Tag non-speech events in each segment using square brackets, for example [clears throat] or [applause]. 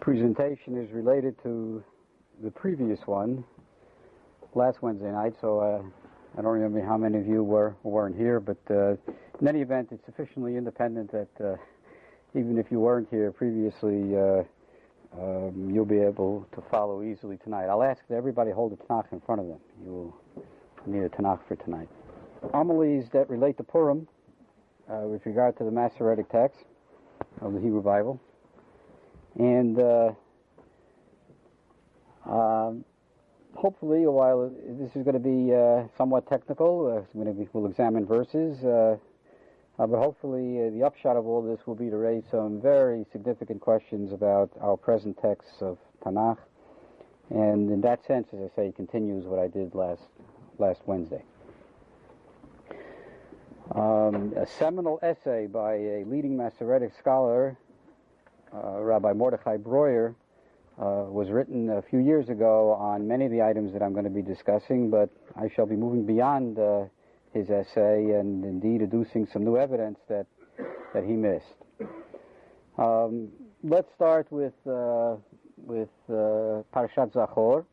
presentation is related to the previous one last Wednesday night, so uh, I don't remember how many of you were weren't here, but uh, in any event, it's sufficiently independent that uh, even if you weren't here previously, uh, um, you'll be able to follow easily tonight. I'll ask that everybody hold a Tanakh in front of them. You will need a Tanakh for tonight. Homilies that relate to Purim uh, with regard to the Masoretic text of the Hebrew Bible. And uh, um, hopefully, while this is going to be uh, somewhat technical, uh, be, we'll examine verses, uh, uh, but hopefully uh, the upshot of all this will be to raise some very significant questions about our present texts of Tanakh. And in that sense, as I say, it continues what I did last, last Wednesday. Um, a seminal essay by a leading Masoretic scholar, Rabbi Mordechai Breuer, uh, was written a few years ago on many of the items that I'm going to be discussing, but I shall be moving beyond uh, his essay and indeed adducing some new evidence that, that he missed. Um, let's start with, uh, with uh, Parashat Zachor.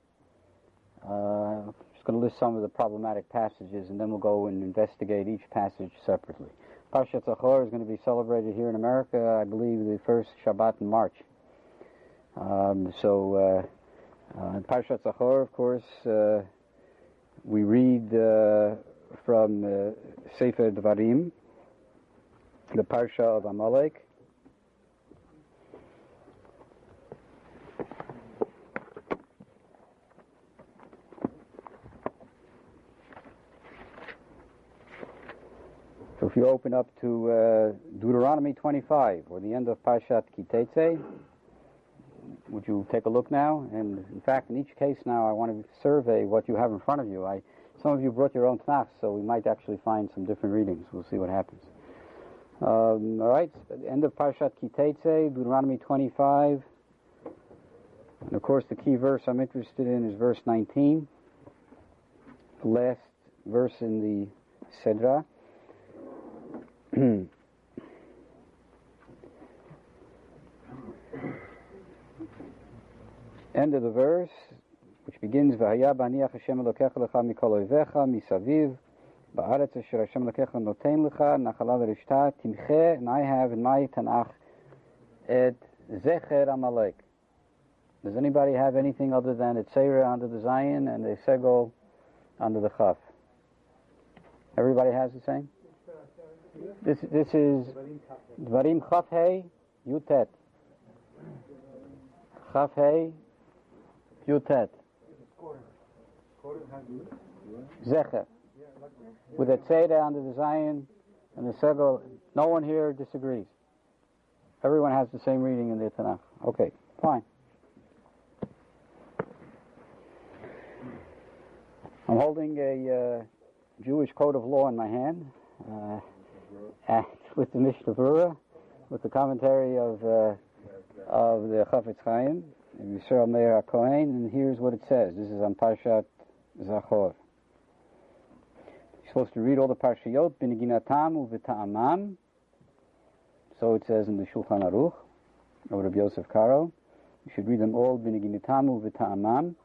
Uh, I'm just going to list some of the problematic passages and then we'll go and investigate each passage separately. Parashat Zachor is going to be celebrated here in America, I believe, the first Shabbat in March. Um, so, uh, uh, Parashat Zachor, of course, uh, we read uh, from uh, Sefer Dvarim, the Parsha of Amalek. If you open up to uh, Deuteronomy 25, or the end of Parshat Kitetse, would you take a look now? And in fact, in each case now, I want to survey what you have in front of you. I some of you brought your own Tanakh, so we might actually find some different readings. We'll see what happens. Um, all right, end of Parshat Kitetse, Deuteronomy 25. And of course, the key verse I'm interested in is verse 19, the last verse in the Sedra. [clears throat] End of the verse, which begins, והיה בניח השם אלוקיך לך מכל אויביך, מסביב, בארץ אשר השם אלוקיך נותן לך, נחלה ורשתה, and I have in my Tanakh et zecher amalek. Does anybody have anything other than a under the Zayin and a Segol under the Chaf? Everybody has the same? This, this is Dvarim Chaf Hey Yutet. Chaf Hey Yutet. Zecher. With a Tzera under the Zayin and the Segol, no one here disagrees. Everyone has the same reading in the Tanakh. Okay, fine. I'm holding a uh, Jewish code of law in my hand, uh, and with the Mishnah Berurah, with the commentary of uh, of the Chafetz Chaim, Yisrael Meir HaKohen, and here's what it says. This is on Parshat Zachor. You're supposed to read all the Parshiyot, Biniginatam Uvita'amam. So it says in the Shulchan Aruch, of Rabbi Yosef Karo. You should read them all, Biniginatam Uvita'amam.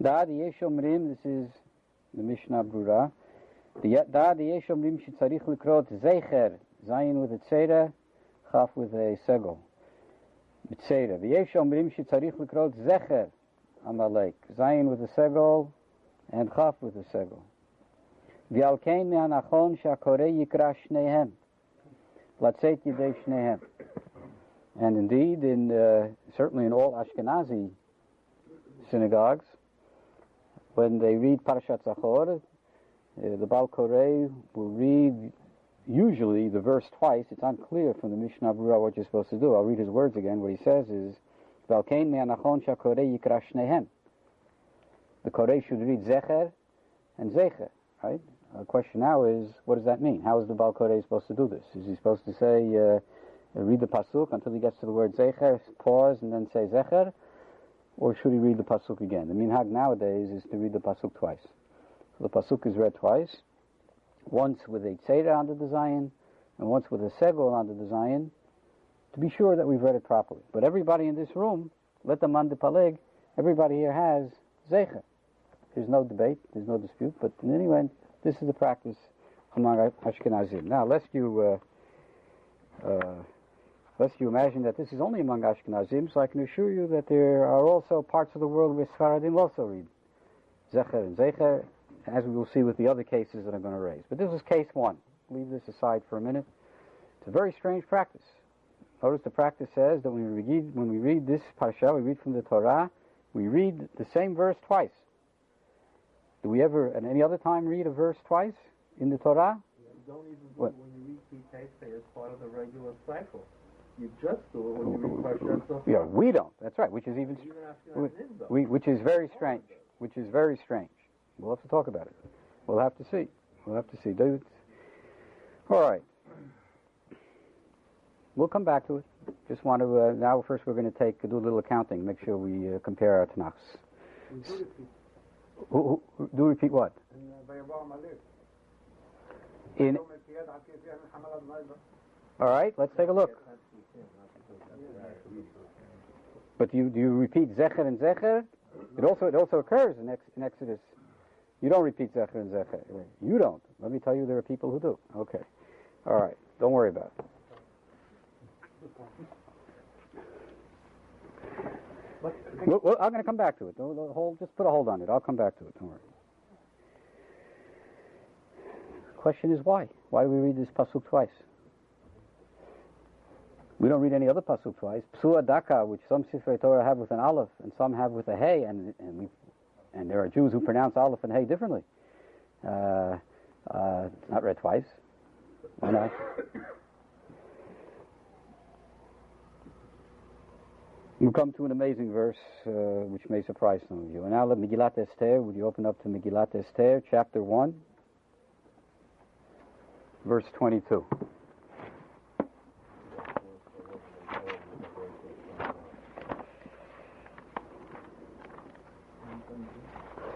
Da Yesh Omrim, this is the Mishnah Brura. The da Yesh Omrim Shitzarich Likrot Zecher, Zayin with a Tzera, Chaf with a Segol. B'Tzeira. V'yesh Omrim Shitzarich Likrot Zecher, Amalek. Zayin with the segol and Chaf with the segol. V'alkein me'anachon sha'korei yikra shnehem. Latzet yidei shnehem. And indeed, in uh, certainly in all Ashkenazi synagogues, when they read Parashat Zachor, uh, the Baal Korei will read usually the verse twice. It's unclear from the Mishnah Brura what you're supposed to do. I'll read his words again. What he says is, Valkein me'anachon sha'korei yikra. The Korei should read Zecher and Zecher, right? The question now is, what does that mean? How is the Baal Korei supposed to do this? Is he supposed to say, uh, read the Pasuk until he gets to the word Zecher, pause, and then say Zecher? Or should he read the Pasuk again? The minhag nowadays is to read the Pasuk twice. The Pasuk is read twice, once with a Tzera under the Zayin, and once with a Segol under the Zayin, to be sure that we've read it properly. But everybody in this room, let the man de paleg, everybody here has zecher. There's no debate, there's no dispute, but in any event, this is the practice among Ashkenazim. Now, lest you, uh, uh, lest you imagine that this is only among Ashkenazim, so I can assure you that there are also parts of the world where Sfaradim also read Zecher and Zecher, as we will see with the other cases that I'm going to raise. But this is case one. Leave this aside for a minute. It's a very strange practice. Notice the practice says that when we read, when we read this parsha, we read from the Torah, we read the same verse twice. Do we ever, at any other time, read a verse twice in the Torah? You don't even do it when you read Kitay as part of the regular cycle. You just do it when you read Parshat Zachor. Yeah, we don't. That's right. Which is even, Even we, we, which is very strange. Which is very strange. We'll have to talk about it. We'll have to see. We'll have to see. David. All right. We'll come back to it. Just want to, uh, now first we're going to take, do a little accounting, make sure we uh, compare our Tanakhs. Do, who, who, do repeat what? In, all right, let's take a look. But you, do you repeat Zecher and Zecher? It also, it also occurs in, ex, in Exodus you don't repeat Zecher and Zecher. You don't. Let me tell you, there are people who do. Okay. All right. Don't worry about it. Well, well, I'm going to come back to it. Don't- don't hold, just put a hold on it. I'll come back to it. Don't worry. Question is why? Why do we read this pasuk twice? We don't read any other pasuk twice. Psua daka, which some Sifrei Torah have with an aleph and some have with a hey, and and we and there are Jews who pronounce aleph and hey differently. Uh, uh, not read twice. Why not? We come to an amazing verse uh, which may surprise some of you. And now, let Megillat Esther. Would you open up to Megillat Esther, chapter one, verse twenty-two.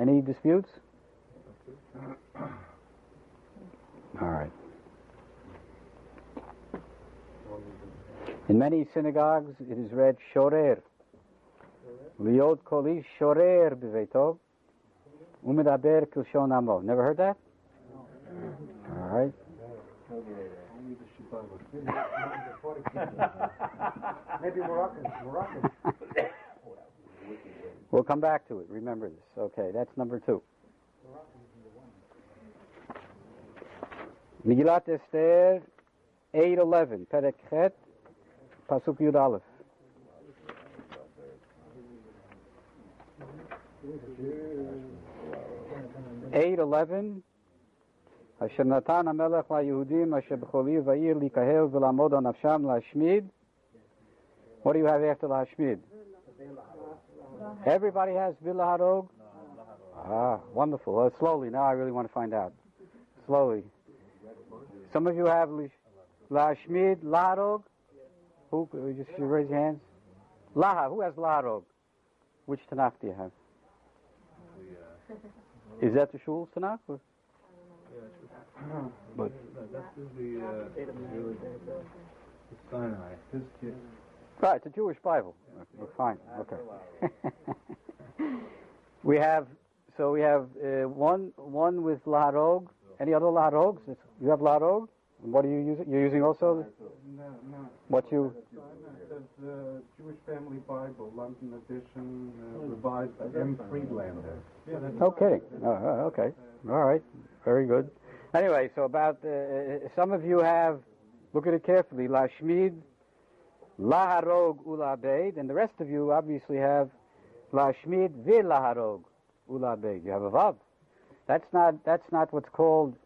Any disputes? [clears throat] All right. In many synagogues, it is read Shorer. Liot kolish shorer b'veitov. Umedaber kilshon amo. Never heard that? All right. Only the Shibboleth. [laughs] Maybe Moroccan. Moroccan. [laughs] We'll come back to it. Remember this. Okay, that's number two. Megillat Esther 8:11, Perek Chet, Pasuk Yud Aleph. Eight eleven. אשר נתן המלך ליהודים אשר בכל עיר ועיר להיקהל ולעמוד על נפשם להשמיד. What do you have after להשמיד? Everybody has Vilaharog? Ah, wonderful. Uh, slowly, now I really want to find out. Slowly. Some of you have Lish- Lashmid, Laharog? Who, uh, just you raise your hands. Laha, who has Laharog? Which Tanakh do you have? [laughs] Is that the Shul's Tanakh? Or? But That's the, uh, the Sinai. His kid. Right, it's a Jewish Bible. Uh, Fine, okay. [laughs] we have, so we have uh, one one with Laharog. Any other Laharogs? You have Laharog? What are you using? You're using also No, no. what you? The Jewish Family Bible, London edition, uh, revised by M. Friedlander. Yeah, that's No kidding. Oh, uh, okay. All right. Very good. Anyway, so about uh, uh, some of you have. Look at it carefully. Lashmid, Laharog, Ulabed, and the rest of you obviously have Lashmid, Vilaharog, Ulabed. You have a vav. That's not. That's not what's called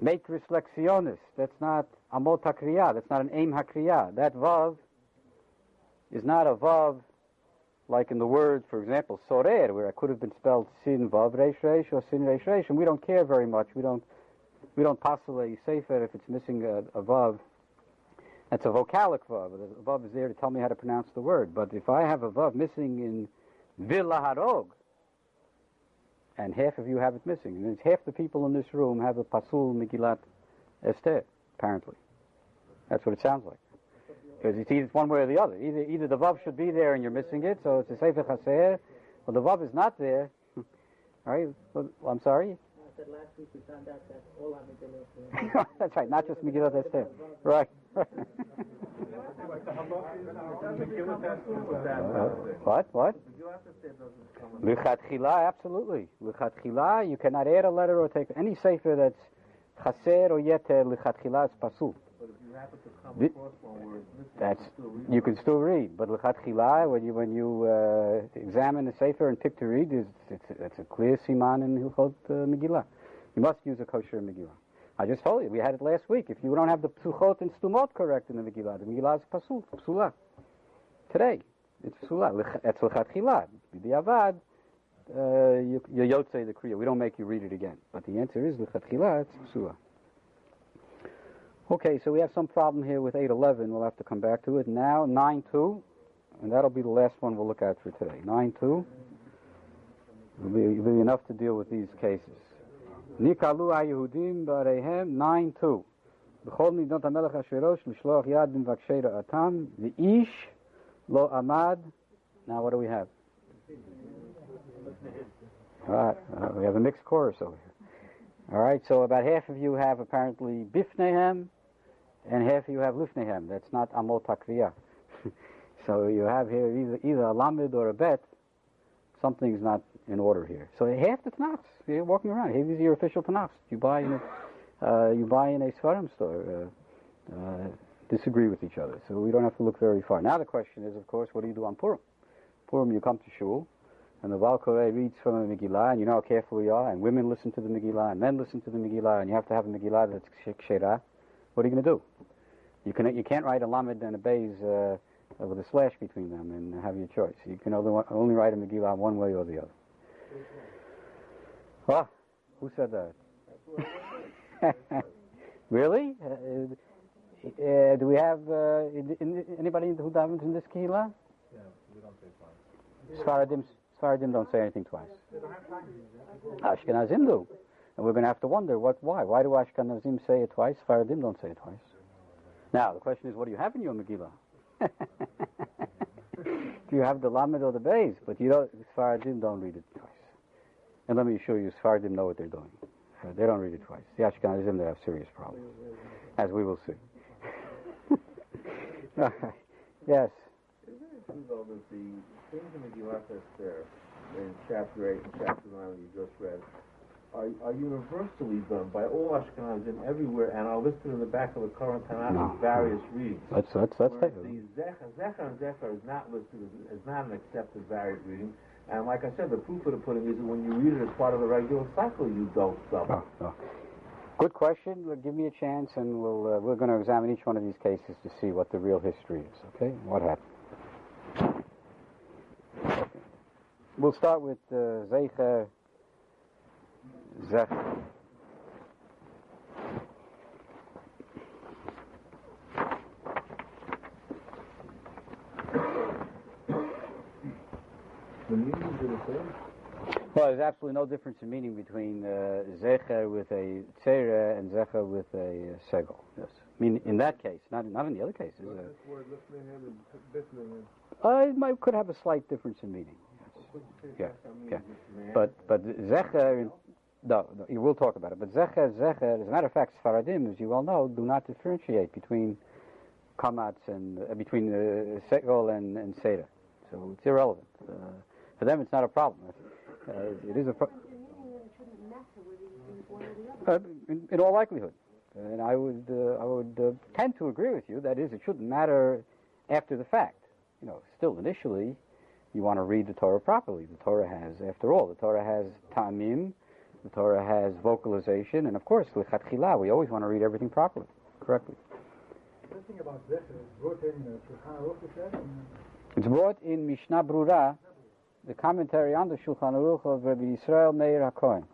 Matres Lectionis. That's not Amot HaKriya. That's not an Aim HaKriya. That Vav is not a Vav like in the word, for example, Sorer, where it could have been spelled Sin Vav Reish Reish or Sin Reish Reish, and we don't care very much. We don't, we don't postulate Sefer if it's missing a, a Vav. That's a vocalic Vav. The Vav is there to tell me how to pronounce the word. But if I have a Vav missing in Vilaharog, and half of you have it missing. And half the people in this room have a Pasul Megillat Esther, apparently. That's what it sounds like. Because it's either one way or the other. Either either the Vav should be there and you're missing it, so it's a Sefer Chaser, or the Vav is not there. [laughs] All right, well, I'm sorry? I said last week we found out that all our Megillah [laughs] That's right, not just Megillat Esther. Right. Like the halachas, the Megillah Esther, Uh, what? What? Megillat Esther doesn't come in. Lichatchila, absolutely. You cannot add a letter or take any sefer that's chaser or yeter. Lichatchila is pasul. But if you happen to come across one where it's missing, That's you can still read you it. can still read, but lichatchila, when you when you uh, examine the sefer and pick to read, is it's, it's a clear siman in Hilchot uh, Megillah. You must use a kosher Megillah. I just told you we had it last week. If you don't have the psuchot and stumot correct in the Megillah, the Megillah is pasul, psula. Today, it's psula. That's lichatchila. B'diavad, uh, you you yotze the kriya. We don't make you read it again. But the answer is lichatchila. It's psula. Okay, so we have some problem here with 811. We'll have to come back to it. Now, 9.2, and that'll be the last one we'll look at for today. 9.2 will be, will be enough to deal with these cases. Nikalu HaYehudim Barehem 9.2 בכל מידות המלך אשרוש לשלוח יד במבקשי רעתם ואיש לא עמד. Now what do we have? All right, uh, we have a mixed chorus over here. All right, so about half of you have apparently bifnehem, and half you have lifnehem. That's not amot hakriya. [laughs] so you have here either, either a lamed or a bet. Something's not in order here. So half the tanachs, you're walking around. Here, these are your official tanachs. You buy in a, uh, you buy in a svarim store. Uh, uh, disagree with each other. So we don't have to look very far. Now the question is, of course, what do you do on Purim? Purim, you come to shul, and the Koreh reads from the Megillah, and you know how careful we are, and women listen to the Megillah, and men listen to the Megillah, and you have to have a Megillah that's Shekshera. What are you going to do? You, can, you can't write a Lamed and a Beis uh, with a slash between them and have your choice. You can only, only write a Megillah one way or the other. Ah, who said that? [laughs] really? Uh, uh, do we have uh, in, in, anybody who davens in this kehillah? Yeah, we don't say fine. Sfaradim, Sfaradim don't say anything twice. Ashkenazim do. And we're going to have to wonder what, why. Why do Ashkenazim say it twice? Sfaradim don't say it twice. Now, the question is, what do you have in your Megillah? [laughs] do you have the Lamed or the Beis? But you don't, Sfaradim don't read it twice. And let me assure you, Sfaradim know what they're doing. Uh, they don't read it twice. The Ashkenazim, they have serious problems, as we will see. [laughs] yes. True though that the things in Megillat Esther in chapter 8 and chapter 9 that you just read are, are universally done by all Ashkenazim everywhere and are listed in the back of the current Tanakh No. in various readings. Let's, let's Whereas the Zecher, Zecher and Zecher is not listed, as, is not an accepted varied reading. And like I said, the proof of the pudding is that when you read it as part of the regular cycle, you don't double. Oh, oh. Good question. Well, Give me a chance, and we'll uh, we're going to examine each one of these cases to see what the real history is. Okay, what happened? We'll start with uh, Zeicha Zech. The meanings are the same. Well, there's absolutely no difference in meaning between uh, Zecher with a Tzera and Zecher with a uh, Segol. Yes. I mean, in that case, not not in the other cases. Uh, word. Uh, it might, could have a slight difference in meaning. Yes. Yeah, yeah. But but Zecher, no, no, you will talk about it. But Zecher, Zecher, as a matter of fact, Sfaradim, as you well know, do not differentiate between Kamats and uh, between uh, and, and Seder. So it's irrelevant. Uh, for them, it's not a problem. Uh, it is a pro- uh, in, in all likelihood. And I would, uh, I would uh, tend to agree with you. That is, it shouldn't matter after the fact. You know, still initially, you want to read the Torah properly. The Torah has, after all, the Torah has tamim, the Torah has vocalization, and of course, lichatchila, we always want to read everything properly, correctly. The about Zecher is brought in Shulchan Aruch, you said, and It's brought in Mishnah Brura, the commentary on the Shulchan Aruch of Rabbi Israel Meir HaKohen.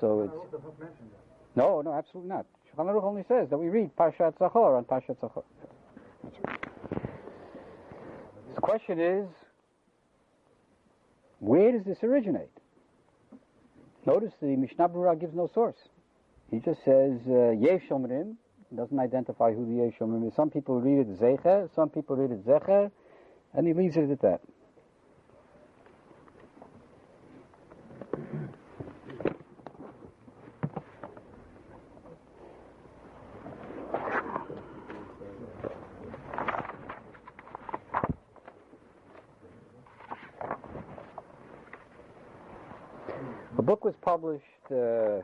So it's Aruch does not mention that. no, no, absolutely not. Shulchan Aruch only says that we read Parshat Zachor on Parshat Zachor. The question is, where does this originate? Notice the Mishnah Brura gives no source. He just says uh, Yesh Omrim, doesn't identify who the Yesh Omrim is. Some people read it Zecher, some people read it Zecher, and he leaves it at that. A book was published uh,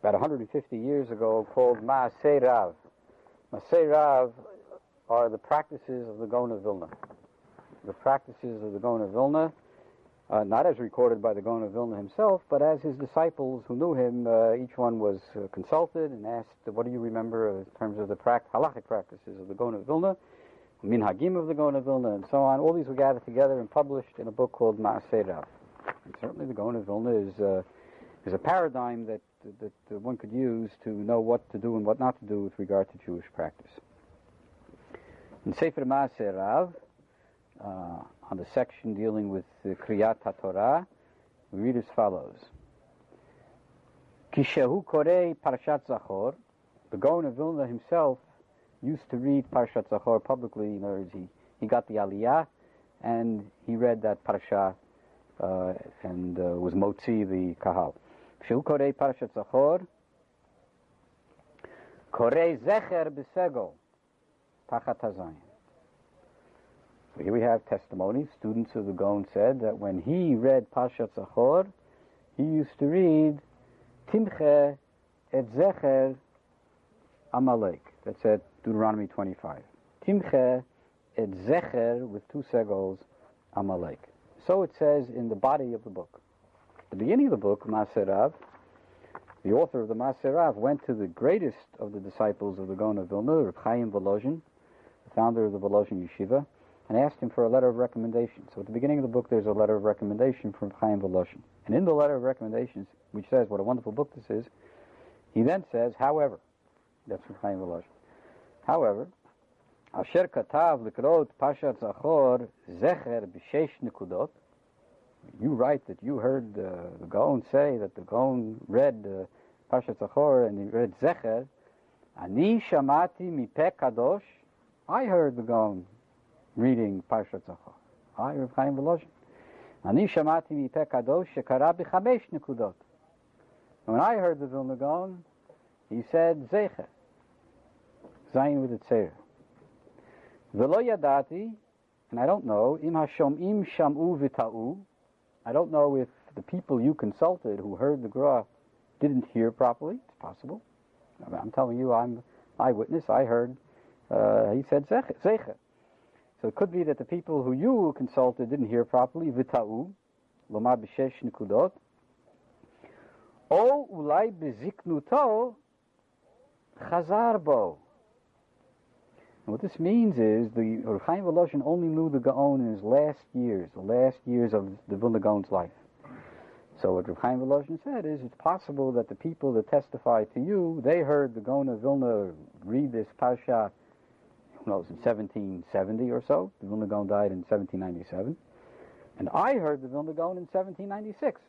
about 150 years ago called Maaseh Rav. Maaseh Rav are the practices of the Gaon of Vilna. The practices of the Gaon of Vilna, uh, not as recorded by the Gaon of Vilna himself, but as his disciples who knew him, uh, each one was uh, consulted and asked, what do you remember in terms of the halachic practices of the Gaon of Vilna, minhagim of the Gaon of Vilna, and so on. All these were gathered together and published in a book called Maaseh Rav. And certainly the Gaon of Vilna is, uh, is a paradigm that, that uh, one could use to know what to do and what not to do with regard to Jewish practice. In Sefer Maaseh Rav, uh, on the section dealing with uh, Kriyat HaTorah, we read as follows. Kishehu Korei Parashat Zachor, the Gaon of Vilna himself used to read Parashat Zachor publicly. In other words, he, he got the Aliyah, and he read that Parashat uh, and uh, was motzi the kahal. Shehu korei parashat zachor, korei zecher b'segol, tachat hazayin. So here we have testimony. Students of the Gaon said that when he read Parashat Zachor, he used to read Timche et Zecher Amalek. That's at Deuteronomy 25. Timche et Zecher with two segals Amalek. So it says in the body of the book. The beginning of the book, Maaseh Rav, the author of the Maaseh Rav went to the greatest of the disciples of the Gaon of Vilna, Reb Chaim Volozhin, the founder of the Volozhin Yeshiva, and asked him for a letter of recommendation. So at the beginning of the book, there's a letter of recommendation from Chaim Volozhin. And in the letter of recommendations, which says what a wonderful book this is, he then says, however, that's from Chaim Volozhin. However, Asher katav likrot pashat zachor zecher b'shesh nekudot. You write that you heard uh, the Gaon say that the Gaon read uh, Zachor and he read Zecher. Ani shamati. I heard the Gaon reading Pashat Zachor. I, Rav Chaim Volozhin. Ani shamati mipeh kadosh shekara b'chamesh nekudot. When I heard the Vilna Gaon, he said Zecher. Zayin with a tzera. Velo yadati, and I don't know, im hashomim shamu v'ta'u, I don't know if the people you consulted who heard the Gra didn't hear properly. It's possible. I'm telling you, I'm eyewitness. I heard uh, he said zecher. So it could be that the people who you consulted didn't hear properly. V'ta'u, lomar b'shesh nikudot. O ulai beziknuto chazar bo. And what this means is the Rav Chaim only knew the Gaon in his last years, the last years of the Vilna Gaon's life. So what Rav Chaim said is it's possible that the people that testify to you, they heard the Gaon of Vilna read this Pasha, who knows, in 1770 or so. The Vilna Gaon died in 1797. And I heard the Vilna Gaon in 1796.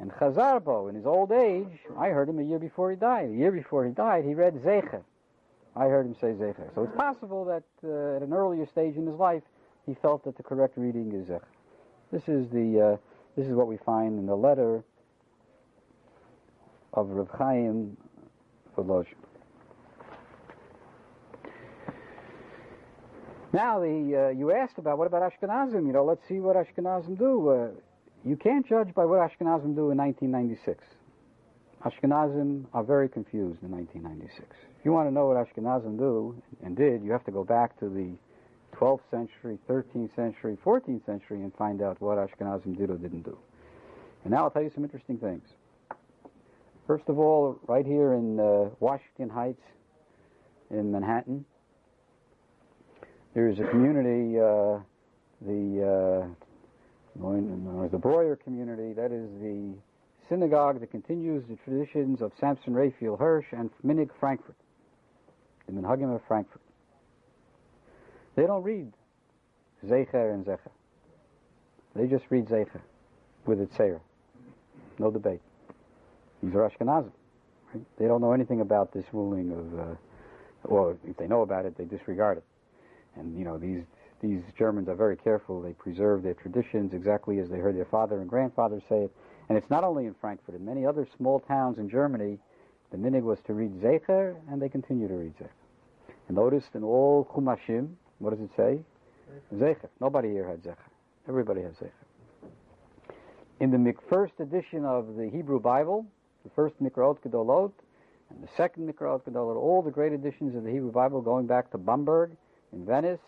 And Chazarbo, in his old age, I heard him a year before he died. A year before he died, he read Zecher. I heard him say Zecher. So it's possible that uh, at an earlier stage in his life, he felt that the correct reading is Zecher. This is the uh, this is what we find in the letter of Rav Chaim Volozhin. Now, the uh, you asked about what about Ashkenazim? You know, let's see what Ashkenazim do. Uh, you can't judge by what Ashkenazim do in 1996. Ashkenazim are very confused in 1996. If you want to know what Ashkenazim do and did, you have to go back to the 12th century, 13th century, 14th century and find out what Ashkenazim did or didn't do. And now I'll tell you some interesting things. First of all, right here in uh, Washington Heights in Manhattan, there's a community, uh, the uh, the Breuer community. That is the synagogue that continues the traditions of Samson Raphael Hirsch and Minig Frankfurt, the Minhagim of Frankfurt. They don't read Zecher and Zecher. They just read Zecher with its Seir. No debate. These are Ashkenazim. Right? They don't know anything about this ruling of, uh, well, if they know about it, they disregard it. And, you know, these, these Germans are very careful. They preserve their traditions exactly as they heard their father and grandfather say it. And it's not only in Frankfurt. In many other small towns in Germany, the minig was to read Zecher, and they continue to read Zecher. And notice in all Chumashim, what does it say? Zecher. Nobody here had Zecher. Everybody has Zecher. In the first edition of the Hebrew Bible, the first Mikraot Gedolot, and the second Mikraot Gedolot, all the great editions of the Hebrew Bible going back to Bomberg in Venice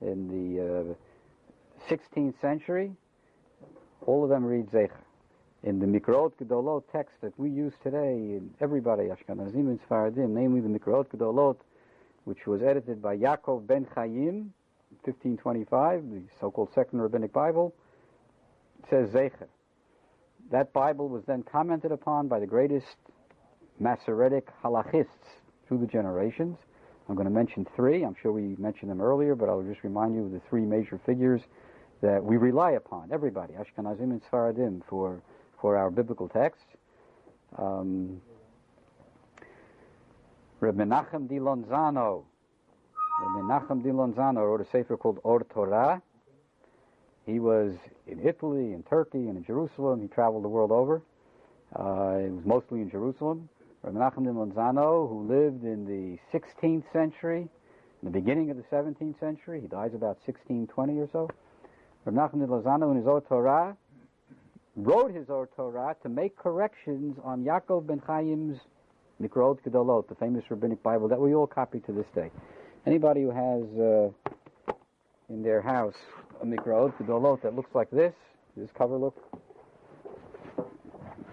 in the uh, 16th century, all of them read Zecher. In the Mikraot Gedolot text that we use today, in everybody, Ashkenazim and Sfaradim, namely the Mikraot Gedolot, which was edited by Yaakov ben Chaim, 1525, the so-called Second Rabbinic Bible, says Zecher. That Bible was then commented upon by the greatest Masoretic halachists through the generations. I'm going to mention three. I'm sure we mentioned them earlier, but I'll just remind you of the three major figures that we rely upon, everybody, Ashkenazim and Sfaradim, for, for our biblical texts. Um, Reb Menachem di Lonzano. Reb Menachem di Lonzano wrote a sefer called Or Torah. He was in Italy, in Turkey, and in Jerusalem. He traveled the world over. Uh, it was mostly in Jerusalem. Rabbi Menachem de Lonzano, who lived in the 16th century, in the beginning of the 17th century, he dies about 1620 or so. Rabbi Menachem de Lonzano, in his Or Torah, wrote his Or Torah to make corrections on Yaakov ben Chaim's Mikraot Gedolot, the famous rabbinic Bible that we all copy to this day. Anybody who has uh, in their house a Mikraot Gedolot that looks like this, this cover look?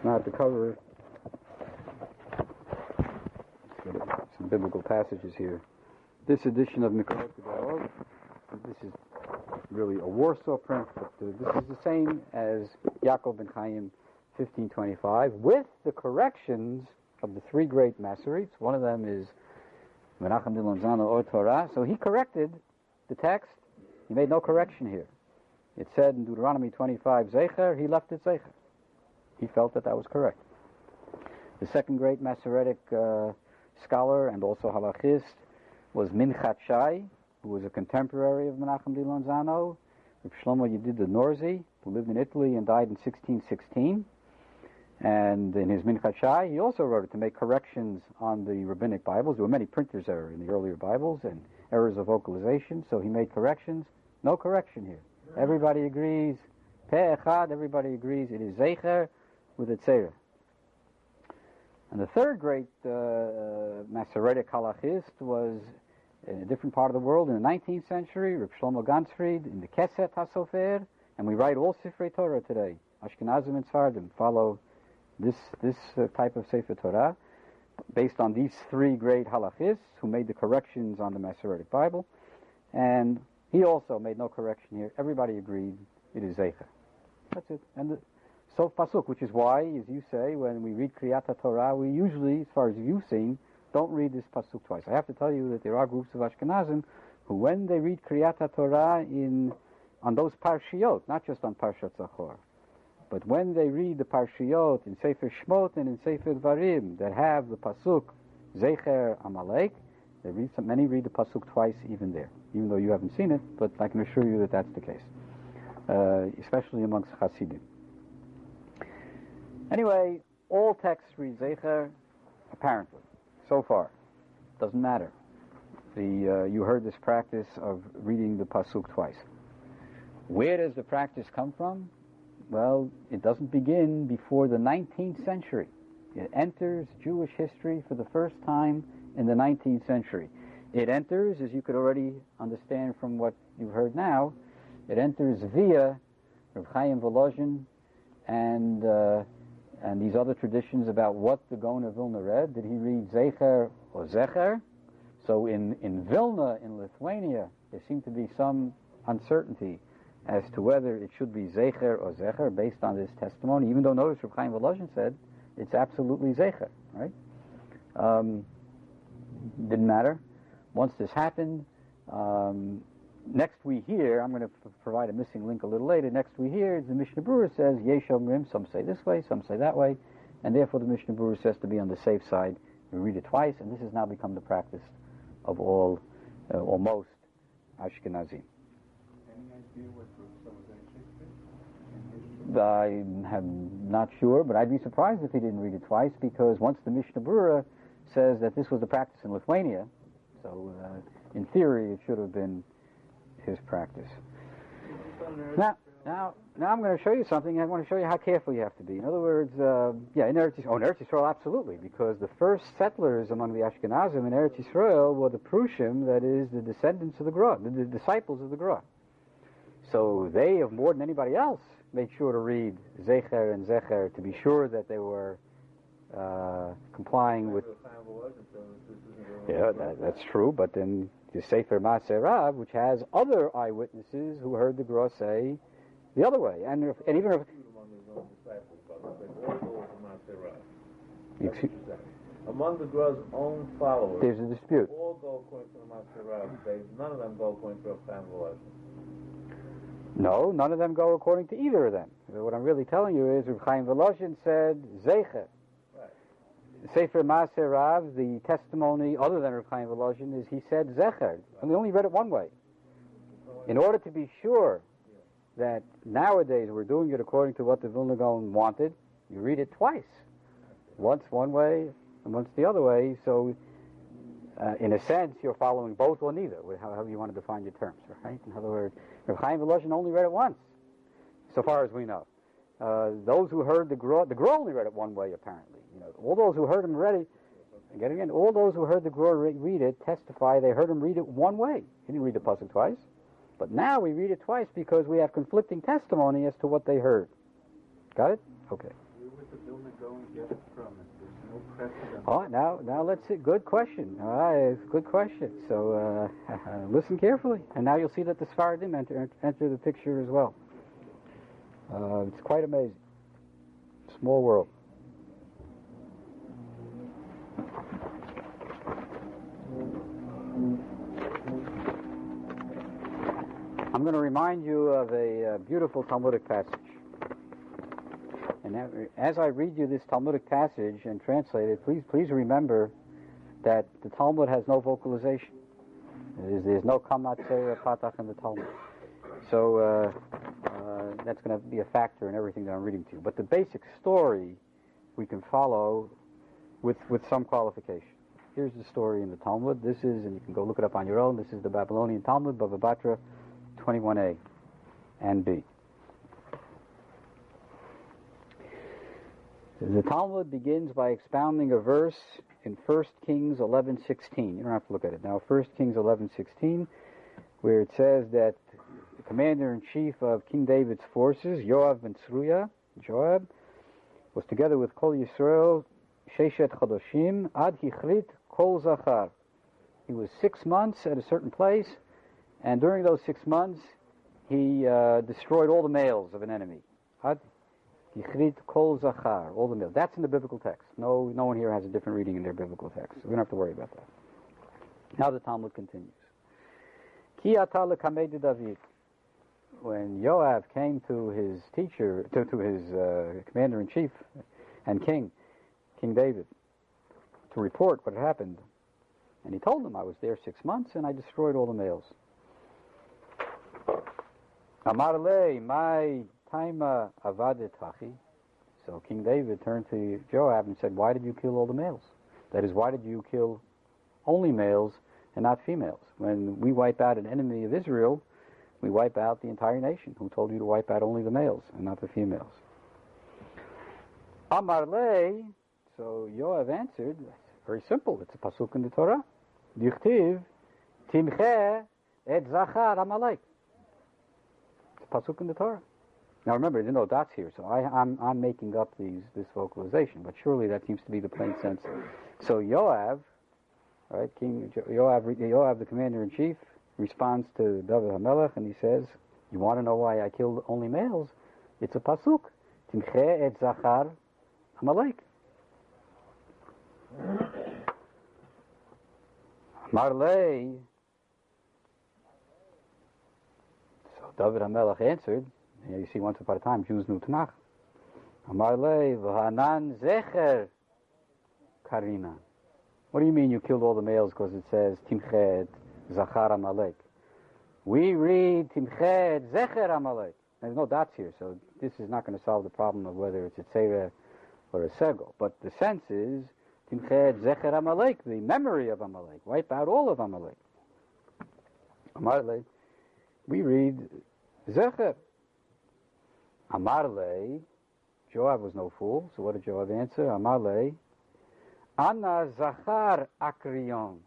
Not the cover. Some biblical passages here. This edition of Mikraot Gedolot, this is really a Warsaw print, but this is the same as Yaakov ben Chaim 1525 with the corrections of the three great Masoretes. One of them is Menachem de Lonzano or Torah. So he corrected the text. He made no correction here. It said in Deuteronomy 25, Zecher, he left it Zecher. He felt that that was correct. The second great Masoretic uh, scholar and also halachist was Minchat Shai, who was a contemporary of Menachem de Lonzano, Reb Shlomo Yedid the Norzi, who lived in Italy and died in 1616. And in his Minchat Shai, he also wrote it to make corrections on the rabbinic Bibles. There were many printers error in the earlier Bibles and errors of vocalization, so he made corrections. No correction here. Everybody agrees. Peh echad, everybody agrees. It is Zecher with a tzera. And the third great uh, uh, Masoretic halachist was in a different part of the world in the 19th century, Reb Shlomo Ganzfried in the Keset HaSofer, and we write all Sifrei Torah today. Ashkenazim and Sfardim follow this, this uh, type of Sefer Torah based on these three great halachists who made the corrections on the Masoretic Bible. And he also made no correction here. Everybody agreed it is Zecher. That's it. And the, so pasuk, which is why, as you say, when we read Kriyat Torah, we usually, as far as you've seen, don't read this pasuk twice. I have to tell you that there are groups of Ashkenazim who, when they read Kriyat Torah in on those parshiot, not just on Parshat Zachor, but when they read the parshiot in Sefer Shmot and in Sefer Dvarim that have the pasuk Zecher Amalek, they read some, many read the pasuk twice even there, even though you haven't seen it. But I can assure you that that's the case, uh, especially amongst Hasidim. Anyway, all texts read Zecher, apparently, so far. Doesn't matter. The uh, you heard this practice of reading the pasuk twice. Where does the practice come from? Well, it doesn't begin before the 19th century. It enters Jewish history for the first time in the 19th century. It enters, as you could already understand from what you've heard now, it enters via Rav Chaim Volozhin and uh, and these other traditions about what the Gaon of Vilna read. Did he read Zecher or Zecher? So in, in Vilna, in Lithuania, there seemed to be some uncertainty as to whether it should be Zecher or Zecher based on this testimony, even though notice Reb Chaim Volozhin said it's absolutely Zecher, right? Um, didn't matter. Once this happened, um, next we hear, I'm going to provide a missing link a little later, next we hear the Mishnah Berurah says, Yesh Omrim, some say this way, some say that way, and therefore the Mishnah Berurah says to be on the safe side. We read it twice, and this has now become the practice of all, uh, or most, Ashkenazim. Any idea what group some of I am not sure, but I'd be surprised if he didn't read it twice because once the Mishnah Berurah says that this was the practice in Lithuania, so uh, in theory it should have been his practice. Now, now, now I'm going to show you something. I want to show you how careful you have to be. In other words, uh, yeah, in Eretz Yisrael, oh, in Eretz Yisrael, absolutely, because the first settlers among the Ashkenazim in Eretz Yisrael were the Prushim, that is, the descendants of the Gra, the, the disciples of the Gra. So they, of more than anybody else, made sure to read Zecher and Zecher to be sure that they were uh, complying with. Yeah, that, that's true. But then the Sefer Maaseh Rav, which has other eyewitnesses who heard the Gra say the other way, and if, and even if among his own disciples, but all go to Maserah. Excuse- Among the Gra's own followers, there's a dispute. all go according to the Maserah. They none of them go according to family No, none of them go according to either of them. What I'm really telling you is, Reb Chaim Volozhin said Zecher. Sefer Maaseh Rav, the testimony other than Reb Chaim Volozhin is he said Zecher, and we only read it one way. In order to be sure that nowadays we're doing it according to what the Vilna Gaon wanted, you read it twice. Once one way and once the other way, so uh, in a sense you're following both or neither, however you want to define your terms, right? In other words, Reb Chaim Volozhin only read it once, so far as we know. Uh, those who heard the Gra, the Gra only read it one way apparently. All those who heard him read it, and again, all those who heard the Gra read it testify they heard him read it one way. He didn't read the pasuk twice, but now we read it twice because we have conflicting testimony as to what they heard. Got it? Okay. Where would the Vilna Gaon get it from if there's no precedent? Oh, now, now let's see. Good question. All right, good question. So uh, [laughs] listen carefully, and now you'll see that the Sfaradim enter, enter the picture as well. Uh, it's quite amazing. Small world. I'm going to remind you of a uh, beautiful Talmudic passage. And as I read you this Talmudic passage and translate it, please please remember that the Talmud has no vocalization. There's, there's no kamatzera patach in the Talmud. So uh, uh, that's going to be a factor in everything that I'm reading to you. But the basic story we can follow with with some qualification. Here's the story in the Talmud. This is, and you can go look it up on your own. This is the Babylonian Talmud, Bava Batra 21a and B. The Talmud begins by expounding a verse in 1 Kings 11:16. You don't have to look at it now. 1 Kings 11:16, where it says that the commander-in-chief of King David's forces, Joab ben Tzruya, Joab, was together with Kol Yisrael, Sheshet Chodoshim, Ad Hichrit Kol Zachar. He was six months at a certain place, and during those six months, he uh, destroyed all the males of an enemy. Kol Zachar, all the males. That's in the biblical text. No, no one here has a different reading in their biblical text. We don't have to worry about that. Now the Talmud continues. Ki David. When Joab came to his teacher, to, to his uh, commander in chief and king, King David, to report what had happened, and he told them "I was there six months and I destroyed all the males." Amar le, my taima uh, avadetachi. So King David turned to Joab and said, Why did you kill all the males? That is, why did you kill only males and not females? When we wipe out an enemy of Israel, we wipe out the entire nation. Who told you to wipe out only the males and not the females? Ah, Amar le, so Joab answered, very simple, it's a pasuk in the Torah. Dichtiv, timche et zachar amalek. It's a pasuk in the Torah. Now remember, there's no dots here, so I, I'm I'm making up these this vocalization, but surely that seems to be the plain sense. So Yoav, right, King Yoav, Yoav, the commander in chief, responds to David Hamelech, and he says, "You want to know why I killed only males? It's a pasuk, Timche et Zachar Amalek." Marley. So David Hamelech answered, yeah, you see, once upon a time, Jews knew Tanakh. Amarle v'hanan zecher karina. What do you mean you killed all the males because it says timchet zachar amalek? We read timchet zecher amalek. There's no dots here, so this is not going to solve the problem of whether it's a tzera or a segol. But the sense is timchet zecher amalek, the memory of Amalek. Wipe out all of Amalek. Amarle, we read zecher. Amarle, Joab was no fool, so what did Joab answer? Amarle, Anna Zachar Akrion.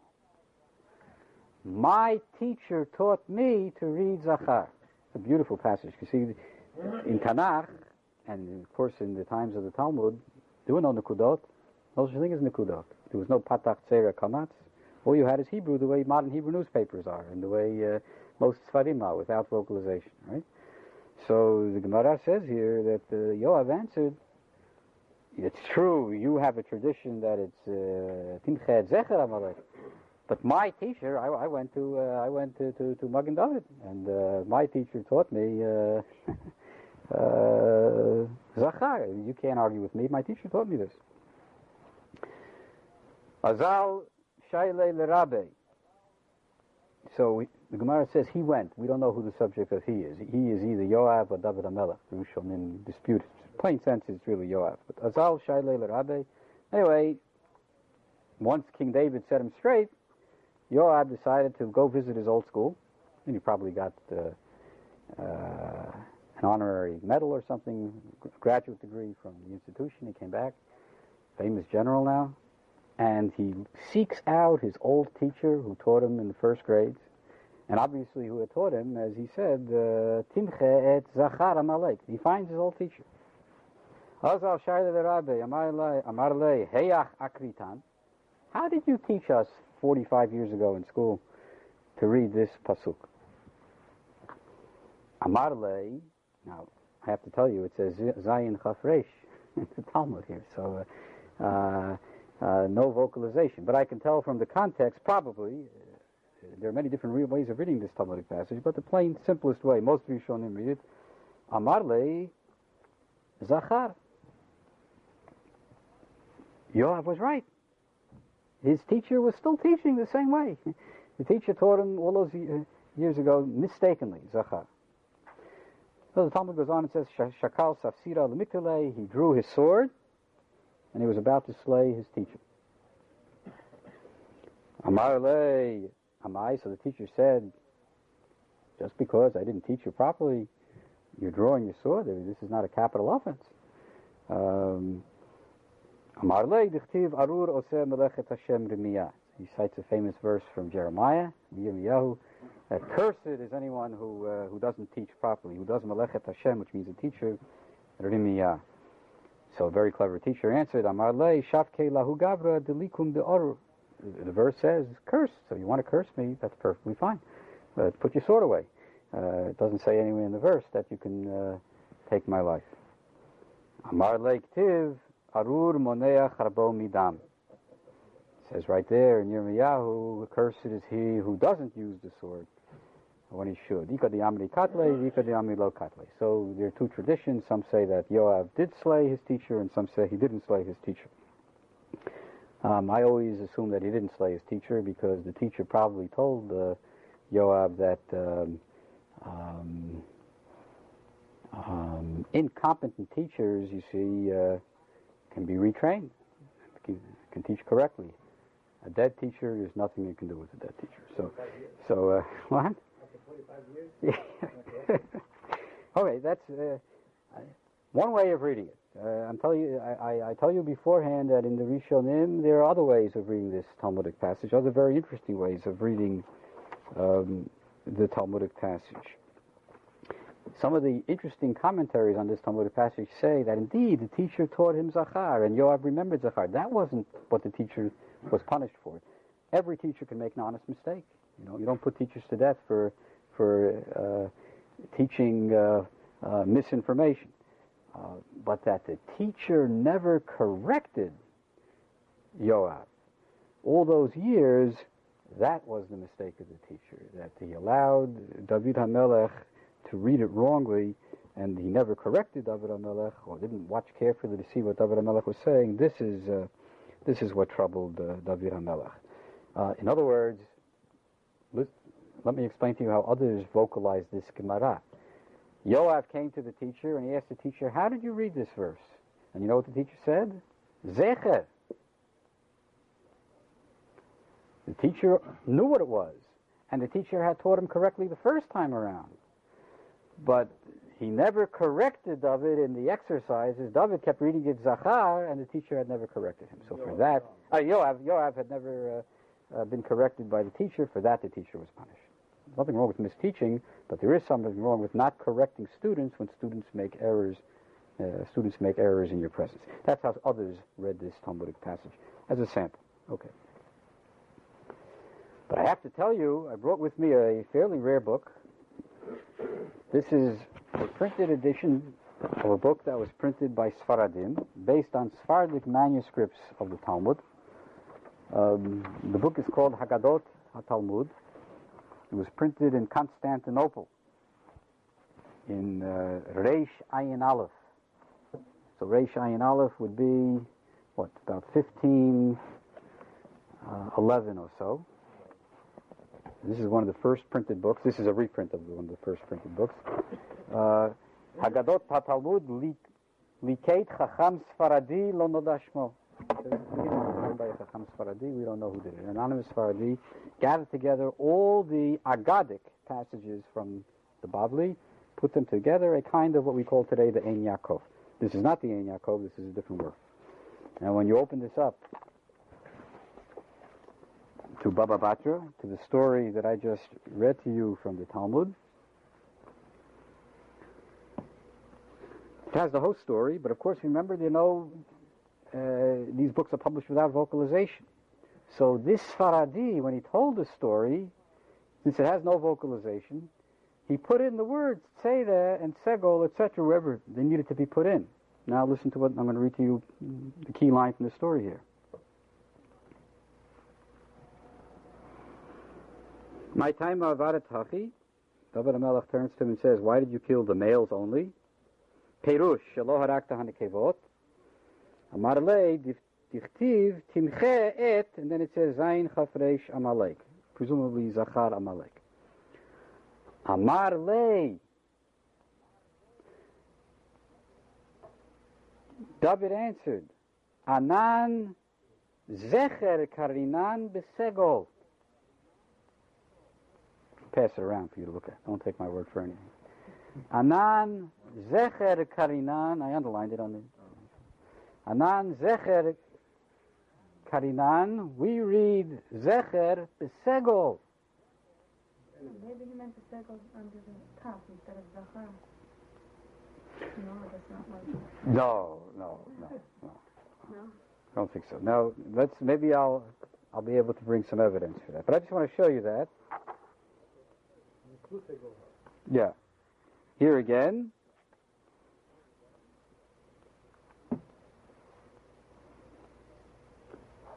My teacher taught me to read Zachar. It's a beautiful passage. You see, in Tanakh, and of course in the times of the Talmud, there were no Nikudot. No such thing as Nikudot. There was no Patach Tzera Kamatz. All you had is Hebrew, the way modern Hebrew newspapers are, and the way uh, most Sfarim are, without vocalization, right? So the Gemara says here that uh, Yoav answered, it's true, you have a tradition that it's uh, Timchet Zecher Amalek. But my teacher, I, I went to uh, I went to, to, to Magen David, and uh, my teacher taught me uh, [laughs] uh. You can't argue with me. My teacher taught me this. Azal Shaile Lerabe. So we, the Gemara says he went. We don't know who the subject of he is. He is either Yoav or David Amelech. Rishonim dispute. Plain sense, it's really Yoav. But Azal Shaile Lerabe. Anyway, once King David set him straight, Yoav decided to go visit his old school, and he probably got uh, uh, an honorary medal or something, graduate degree from the institution. He came back, famous general now, and he seeks out his old teacher who taught him in the first grades, and obviously who had taught him, as he said, uh, Timche et Zachar Amalek. He finds his old teacher. How did you teach us 45 years ago in school to read this pasuk? Amarle, now I have to tell you, it says Zayin Chafresh [laughs] in the Talmud here, so uh, uh, uh, no vocalization. But I can tell from the context, probably, uh, there are many different re- ways of reading this Talmudic passage, but the plain, simplest way, most of you shown Rishonim read it, Amarle Zachar. Yoav was right. His teacher was still teaching the same way. The teacher taught him all those years ago mistakenly, Zachar. So the Talmud goes on and says, "Sh- Shakal Safsira Lemikale, he drew his sword, and he was about to slay his teacher. Amar le Amai, so the teacher said, just because I didn't teach you properly, you're drawing your sword. This is not a capital offense. Um, Amar le dichtiv arur oseh melechet Hashem remiyah. He cites a famous verse from Jeremiah, Yirmiyahu, that cursed is anyone who uh, who doesn't teach properly, who does melechet Hashem, which means a teacher, remiyah. So a very clever teacher answered, Amar le shavke lahu delikum de'oru. The verse says, curse. So you want to curse me, that's perfectly fine. But put your sword away. Uh, it doesn't say anywhere in the verse that you can uh, take my life. Amar le ktiv arur moneach harbo midam. It says right there in Yirmiyahu, cursed is he who doesn't use the sword when he should. Ika de amri katle, lo katle. So there are two traditions. Some say that Yoav did slay his teacher, and some say he didn't slay his teacher. Um, I always assume that he didn't slay his teacher because the teacher probably told uh, Yoav that um, um, um, incompetent teachers, you see, uh, can be retrained, can, can teach correctly. A dead teacher, there's nothing you can do with a dead teacher. So, so uh, [laughs] what? [laughs] okay, that's uh, one way of reading it. Uh, I'm telling you, I, I, I tell you beforehand that in the Rishonim there are other ways of reading this Talmudic passage, other very interesting ways of reading um, the Talmudic passage. some of the interesting commentaries on this Talmudic passage say that indeed the teacher taught him Zachar and Yoav remembered Zachar. That wasn't what the teacher was punished for. Every teacher can make an honest mistake. You know, you don't put teachers to death for for uh, teaching uh, uh, misinformation. But that the teacher never corrected Yoav all those years, that was the mistake of the teacher, that he allowed David HaMelech to read it wrongly, and he never corrected David HaMelech, or didn't watch carefully to see what David HaMelech was saying. This is, uh, this is what troubled uh, David HaMelech. Uh, in other words, let, me explain to you how others vocalize this Gemara. Yoav came to the teacher and he asked the teacher, how did you read this verse? And you know what the teacher said? Zecher. The teacher knew what it was, and the teacher had taught him correctly the first time around. But he never corrected David in the exercises. David kept reading it Zachar, and the teacher had never corrected him. So for that, uh, Yoav, Yoav had never uh, uh, been corrected by the teacher. For that, the teacher was punished. Nothing wrong with misteaching, but there is something wrong with not correcting students when students make errors. Uh, students make errors in your presence. That's how others read this Talmudic passage as a sample. Okay. But I have to tell you, I brought with me a fairly rare book. This is a printed edition of a book that was printed by Sfaradim, based on Sephardic manuscripts of the Talmud. Um, the book is called Haggadot HaTalmud. It was printed in Constantinople in uh, Reish Ayin Aleph. So Reish Ayin Aleph would be, what, about 1511 uh, or so. This is one of the first printed books. This is a reprint of one of the first printed books. Uh, Haggadot HaTalmud Likeit Chacham Sfaradi Lo Nodashmo. We don't know who did it. An anonymous Sfaradi gathered together all the Agadic passages from the Bavli, put them together, a kind of what we call today the Ein Yaakov. This is not the Ein Yaakov, this is a different work. Now when you open this up, to Baba Batra, to the story that I just read to you from the Talmud. It has the whole story, but of course, remember, you know, Uh, these books are published without vocalization. So this Sfaradi, when he told the story, since it has no vocalization, he put in the words Tzera and Segol, etc., wherever they needed to be put in. Now listen to what I'm going to read to you the key line from the story here. My time avarat hachi. David HaMelech turns to him and says, Why did you kill the males only? Perush, shelo harakta hanekevot. Amar le, dichtiv, timche et, and then it says, Zayin chafresh amalek. Presumably Zachar Amalek. Amar le. David answered, Anan zecher karinan besegol pass it around for you to look at. Don't take my word for anything. Anan Zecher Karinan, I underlined it on the. Anan Zecher Karinan, we read Zecher Besegol. Maybe he meant the segol under the top instead of Zachar. No, that's not like No, no, no, no. No? I don't think so. No, let's maybe I'll I'll be able to bring some evidence for that. But I just want to show you that. Yeah. Here again.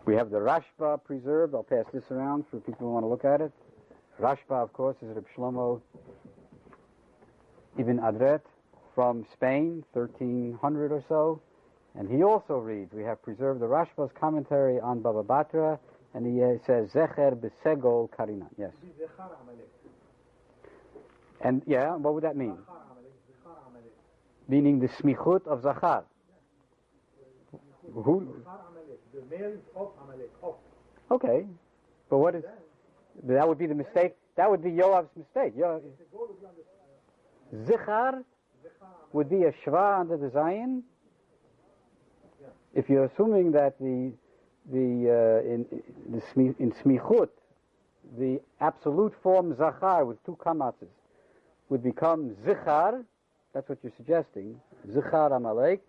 We have the Rashba preserved. I'll pass this around for people who want to look at it. Rashba, of course, is Reb Shlomo Ibn Adret from Spain, 1300 or so. And he also reads, we have preserved the Rashba's commentary on Baba Batra, and he uh, says, Zecher besegol karinan. Yes. And yeah, what would that mean? Meaning the smichut of Zachar. Who? The males of Amalek. Of. Okay, but what is? That would be the mistake. That would be Yoav's mistake. Yo, Zichar would be a shva under the Zayin. If you're assuming that the the uh, in the in smichut, the absolute form Zachar with two kamatzes would become Zichar. That's what you're suggesting. Zichar Amalek.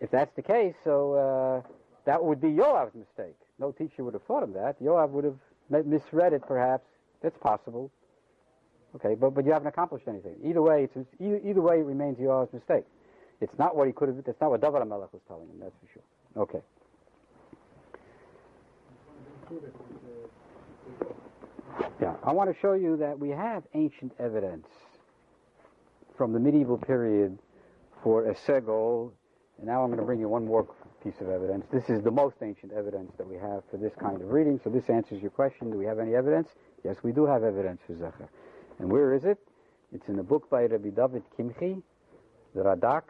If that's the case, so uh, that would be Yoav's mistake. No teacher would have thought of that. Yoav would have misread it, perhaps. That's possible. Okay, but, but you haven't accomplished anything. Either way, it's, either, either way, it remains Yoav's mistake. It's not what he could have. That's not what David Amelech was telling him. That's for sure. Okay. Yeah, I want to show you that we have ancient evidence from the medieval period for a segol, and now I'm going to bring you one more piece of evidence. This is the most ancient evidence that we have for this kind of reading, so this answers your question. Do we have any evidence? Yes, we do have evidence for Zecher. And where is it? It's in the book by Rabbi David Kimchi, the Radak.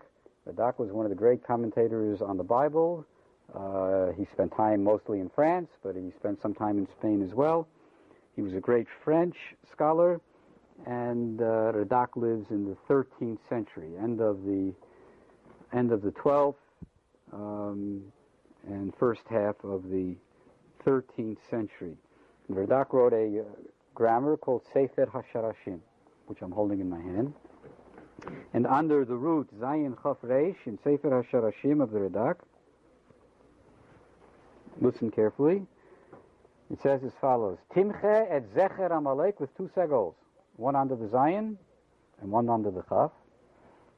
Radak was one of the great commentators on the Bible. Uh, he spent time mostly in France, but he spent some time in Spain as well. He was a great French scholar, and uh, Radak lives in the 13th century, end of the end of the 12th um, and first half of the 13th century. And Radak wrote a uh, grammar called Sefer HaShorashim, which I'm holding in my hand. And under the root Zayin Chaf Reish in Sefer HaShorashim of the Radak, listen carefully. It says as follows: Timche et Zecher Amalek with two segols, one under the Zayin and one under the Chaf.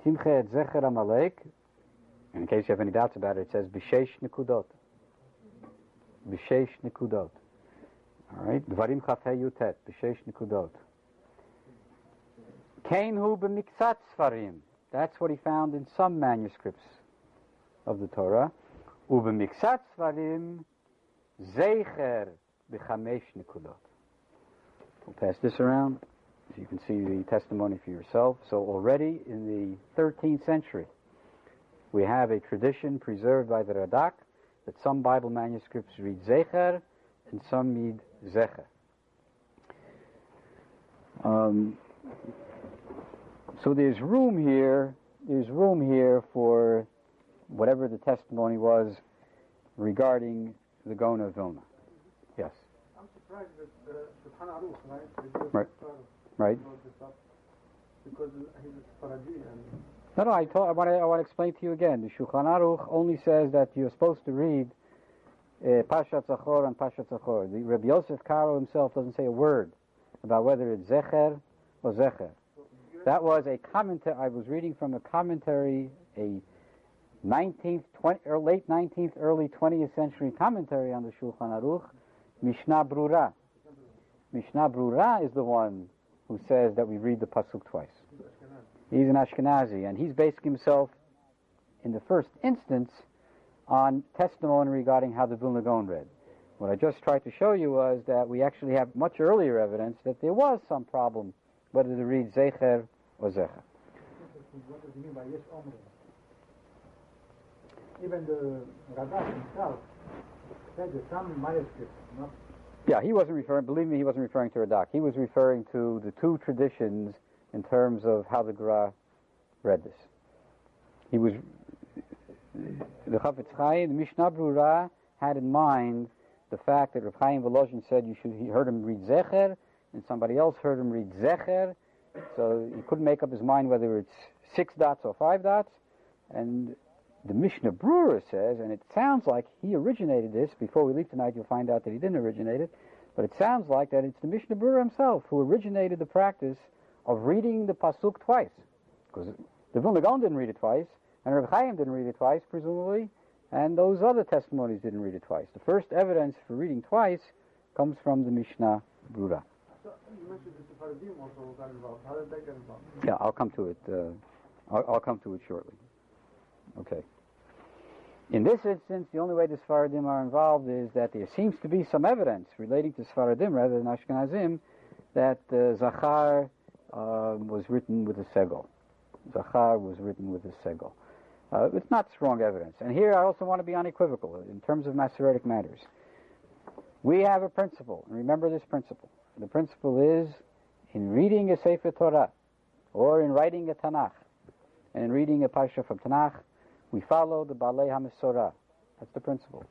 Timche et Zecher Amalek. And in case you have any doubts about it, it says Bishesh Nikudot. Bishesh Nikudot. All right, Dvarim Chaf He Yutet. Bishesh Nikudot. Kain hu b'miktzat svarim. That's what he found in some manuscripts of the Torah. Ubemiktzat svarim zeicher b'chamesh nikudot. We'll pass this around so you can see the testimony for yourself. So already in the 13th century, we have a tradition preserved by the Radak that some Bible manuscripts read zeicher and some read zecher. Um, so there's room here, there's room here for whatever the testimony was regarding the Gaon of Vilna. Yes, I'm surprised that uh, Shulchan Aruch, right? Right. uh, right? wrote this up because he's a and No, no, I, told, I, want to, I want to explain to you again. The Shulchan Aruch only says that you're supposed to read uh, Pashat Zachor and Pashat Zachor. The Rabbi Yosef Karo himself doesn't say a word about whether it's Zecher or Zecher. That was a commentary, I was reading from a commentary, a 19th, 20, or late 19th, early 20th century commentary on the Shulchan Aruch, Mishnah Brura. Mishnah Brura is the one who says that we read the Pasuk twice. He's an Ashkenazi, and he's basing himself, in the first instance, on testimony regarding how the Vilna Gaon read. What I just tried to show you was that we actually have much earlier evidence that there was some problem whether to read Zecher or Zecher. What does he mean by Yesh Omrim? Even the Radak himself said that some manuscripts, not Yeah, he wasn't referring, believe me, he wasn't referring to Radak. He was referring to the two traditions in terms of how the Gra read this. He was, the Chafetz Chaim, the Mishnah Brura, had in mind the fact that Rav Chaim Volozhin said you should, he heard him read Zecher, and somebody else heard him read Zecher, so he couldn't make up his mind whether it's six dots or five dots, and the Mishnah Brura says, and it sounds like he originated this. Before we leave tonight, you'll find out that he didn't originate it. But it sounds like that it's the Mishnah Brura himself who originated the practice of reading the pasuk twice, because the Vilna Gaon didn't read it twice, and Reb Chaim didn't read it twice, presumably, and those other testimonies didn't read it twice. The first evidence for reading twice comes from the Mishnah Brura. So you mentioned the Sephardim also got involved. How did they get involved? Yeah, I'll come to it. Uh, I'll, I'll come to it shortly. Okay. In this instance, the only way the Sfaradim are involved is that there seems to be some evidence relating to Sfaradim rather than Ashkenazim that uh, Zachar uh, was written with a segol. Zachar was written with a segol. Uh, it's not strong evidence. And here I also want to be unequivocal in terms of Masoretic matters. We have a principle, and remember this principle. The principle is in reading a Sefer Torah, or in writing a Tanakh, and in reading a Parsha from Tanakh, we follow the Balei HaMesorah. That's the principle.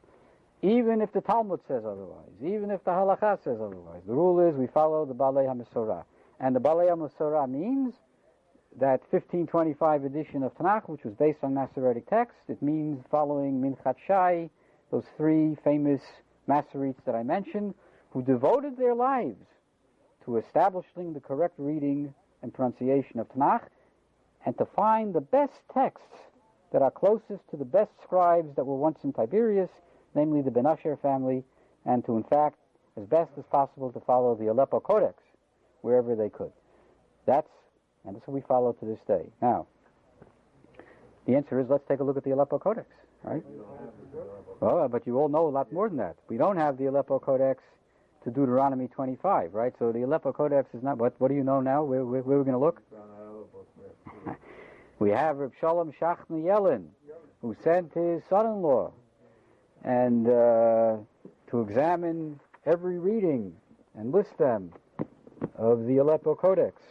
Even if the Talmud says otherwise, even if the Halakha says otherwise, the rule is we follow the Balei HaMesorah. And the Balei HaMesorah means that 1525 edition of Tanakh, which was based on Masoretic text. It means following Minchat Shai, those three famous Masoretes that I mentioned, who devoted their lives to establishing the correct reading and pronunciation of Tanakh, and to find the best texts that are closest to the best scribes that were once in Tiberias, namely the Ben Asher family, and to, in fact, as best as possible, to follow the Aleppo Codex wherever they could. That's, and that's what we follow to this day. Now, the answer is let's take a look at the Aleppo Codex, right? Well, but you all know a lot more than that. We don't have the Aleppo Codex to Deuteronomy 25, right? So the Aleppo Codex is not, what, what do you know now? Where, where, where are we going to look? [laughs] we have Reb Shalom Shachna who sent his son-in-law and uh, to examine every reading and list them of the Aleppo Codex.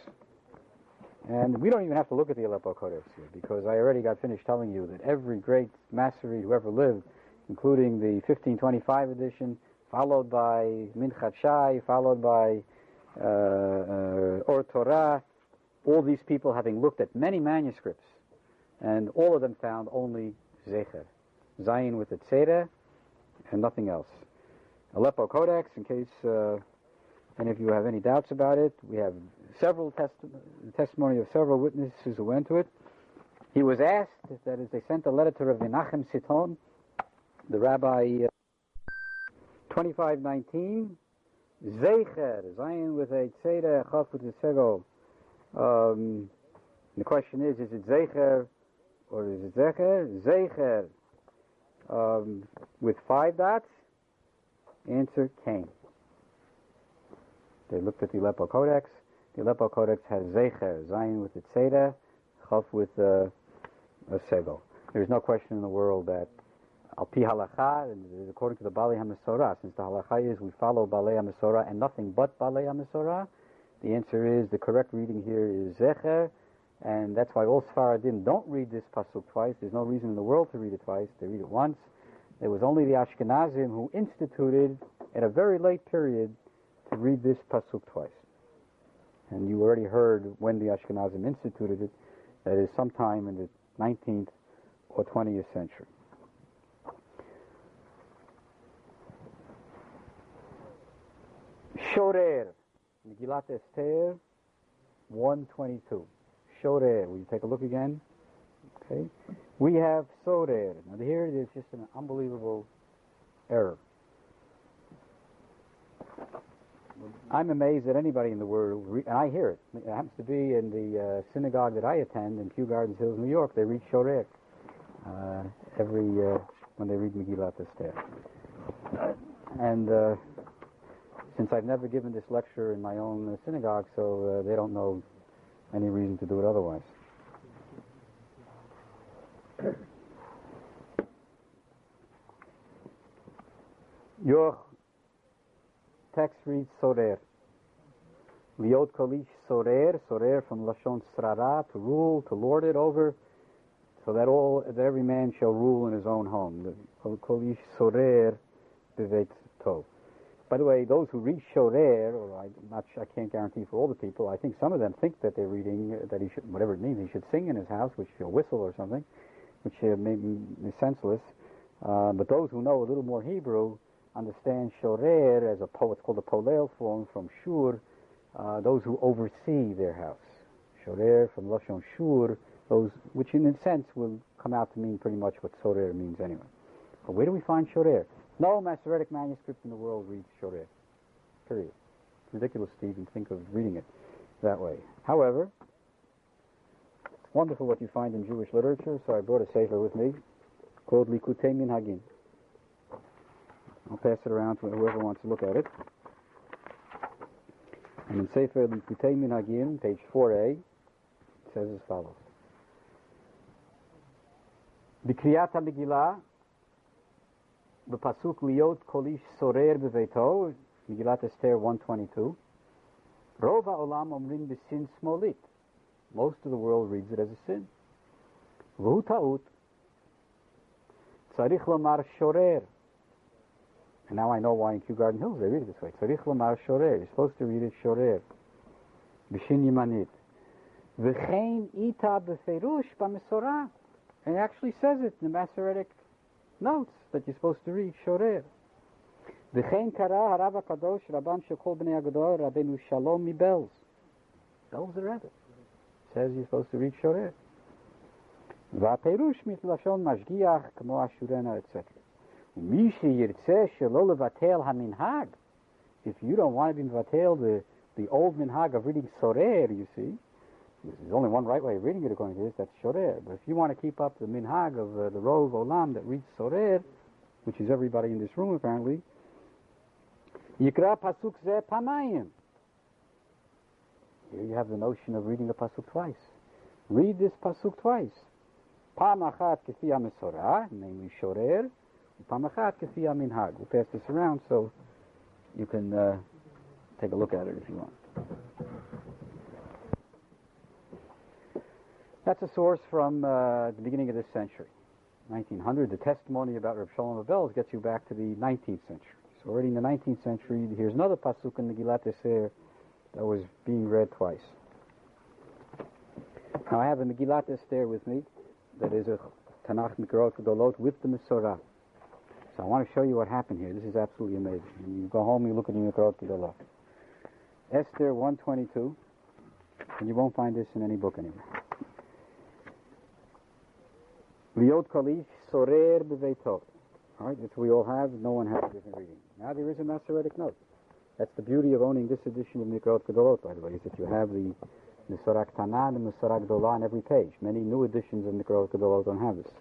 And we don't even have to look at the Aleppo Codex here because I already got finished telling you that every great Masoret who ever lived, including the 1525 edition, followed by Minchat Shai, followed by uh, uh, Or Torah, all these people having looked at many manuscripts, and all of them found only Zecher, Zayin with the Tzedeh, and nothing else. Aleppo Codex, in case uh, any if you have any doubts about it, we have several testi- testimony of several witnesses who went to it. He was asked, that is, they sent a letter to Rav Menachem Siton, the rabbi, uh, 2519, Zecher, Zayin with a Tzedeh, Chaf with a Segol. Um, the question is, is it Zecher or is it Zecher? Zecher um, with five dots? Answer, Cain. They looked at the Aleppo Codex. The Aleppo Codex has Zecher, Zayin with its Seder, Chaf with uh, a Segol. There's no question in the world that Al Pi Halacha, according to the Bali HaMasorah, since the Halacha is we follow Balei HaMasorah and nothing but Balei HaMasorah, the answer is the correct reading here is Zecher, and that's why all Sfaradim don't read this Pasuk twice. There's no reason in the world to read it twice. They read it once. It was only the Ashkenazim who instituted, at a very late period, read this Pasuk twice. And you already heard when the Ashkenazim instituted it, that is sometime in the 19th or 20th century. Shorer, Megillat Esther, 122. Shorer, will you take a look again? Okay. We have Sorer. Now here it is just an unbelievable error. I'm amazed that anybody in the world, and I hear it. It happens to be in the uh, synagogue that I attend in Kew Gardens Hills, New York. They read Shorer uh, every uh, when they read Megillat Esther. And uh, since I've never given this lecture in my own uh, synagogue, so uh, they don't know any reason to do it otherwise. Your text reads Sorer. Liot Kolish Sorer, Sorer from Lashon Srara, to rule, to lord it over, so that all that every man shall rule in his own home. Kolish Sorer Bevet Tov. By the way, those who read Shorer, or I'm not, I can't guarantee for all the people, I think some of them think that they're reading, that he should, whatever it means, he should sing in his house, which he'll whistle or something, which uh, may be senseless. Uh, but those who know a little more Hebrew understand Shorer as a po it's called a polel form from Shur, uh, those who oversee their house. Shorer from Lashon Shur, those, which in a sense will come out to mean pretty much what Sorer means anyway. But where do we find Shorer? No Masoretic manuscript in the world reads Shorer. Period. It's ridiculous to even think of reading it that way. However, it's wonderful what you find in Jewish literature, so I brought a sefer with me called Likutei Minhagim. I'll pass it around to whoever wants to look at it. And in Sefer Likutei Minhagim, page 4a, it says as follows. The Kriyata Megillah, the Pasuk Liot Kolish Sorer Beveto, Megillat Esther 122, Rova Olam Omrin Besin Smolit, most of the world reads it as a sin. V'hu Ta'ut, Tzarich Lomar Shorer, and now I know why in Kew Garden Hills they read it this way. Tzarich lamar shorer. You're supposed to read it shorer. B'shin yimanit. V'chein ita b'ferush b'mesorah. And it actually says it in the Masoretic notes that you're supposed to read shorer. V'chein kara harav kadosh rabban shekol b'nei agador rabbeinu shalom mibelz. Belz the rabbit. Says you're supposed to read shorer. והפירוש מתלשון משגיח כמו אשורנה, etc. If you don't want to be Mvatel, the, the old minhag of reading Sorer, you see, there's only one right way of reading it according to this, that's Sorer. But if you want to keep up the minhag of uh, the Rov Olam that reads Sorer, which is everybody in this room apparently, Yikra Pasuk Ze Panayim. Here you have the notion of reading the Pasuk twice. Read this Pasuk twice. Pam Achat Kifi namely Shorer, Pamachat Minhag. We'll pass this around so you can uh, take a look at it if you want. That's a source from uh, the beginning of this century, 1900. The testimony about Reb Shalom Abel's gets you back to the 19th century. So already in the 19th century, here's another pasuk in the Gilat Eser that was being read twice. Now I have a Megillat Esther with me, that is a Tanakh Mikrot Gedolot with the Mesorah. So I want to show you what happened here. This is absolutely amazing. And you go home, you look at the Mikrot Gedolot. Esther 122, and you won't find this in any book anywhere. Liot Kalish Sorer Beveitov. All right, that's we all have. No one has a different reading. Now there is a Masoretic note. That's the beauty of owning this edition of Mikrot Gedolot, by the way, is that you have the Mesorah Tana and Mesorah Gdolah on every page. Many new editions of Mikrot Gedolot don't have this.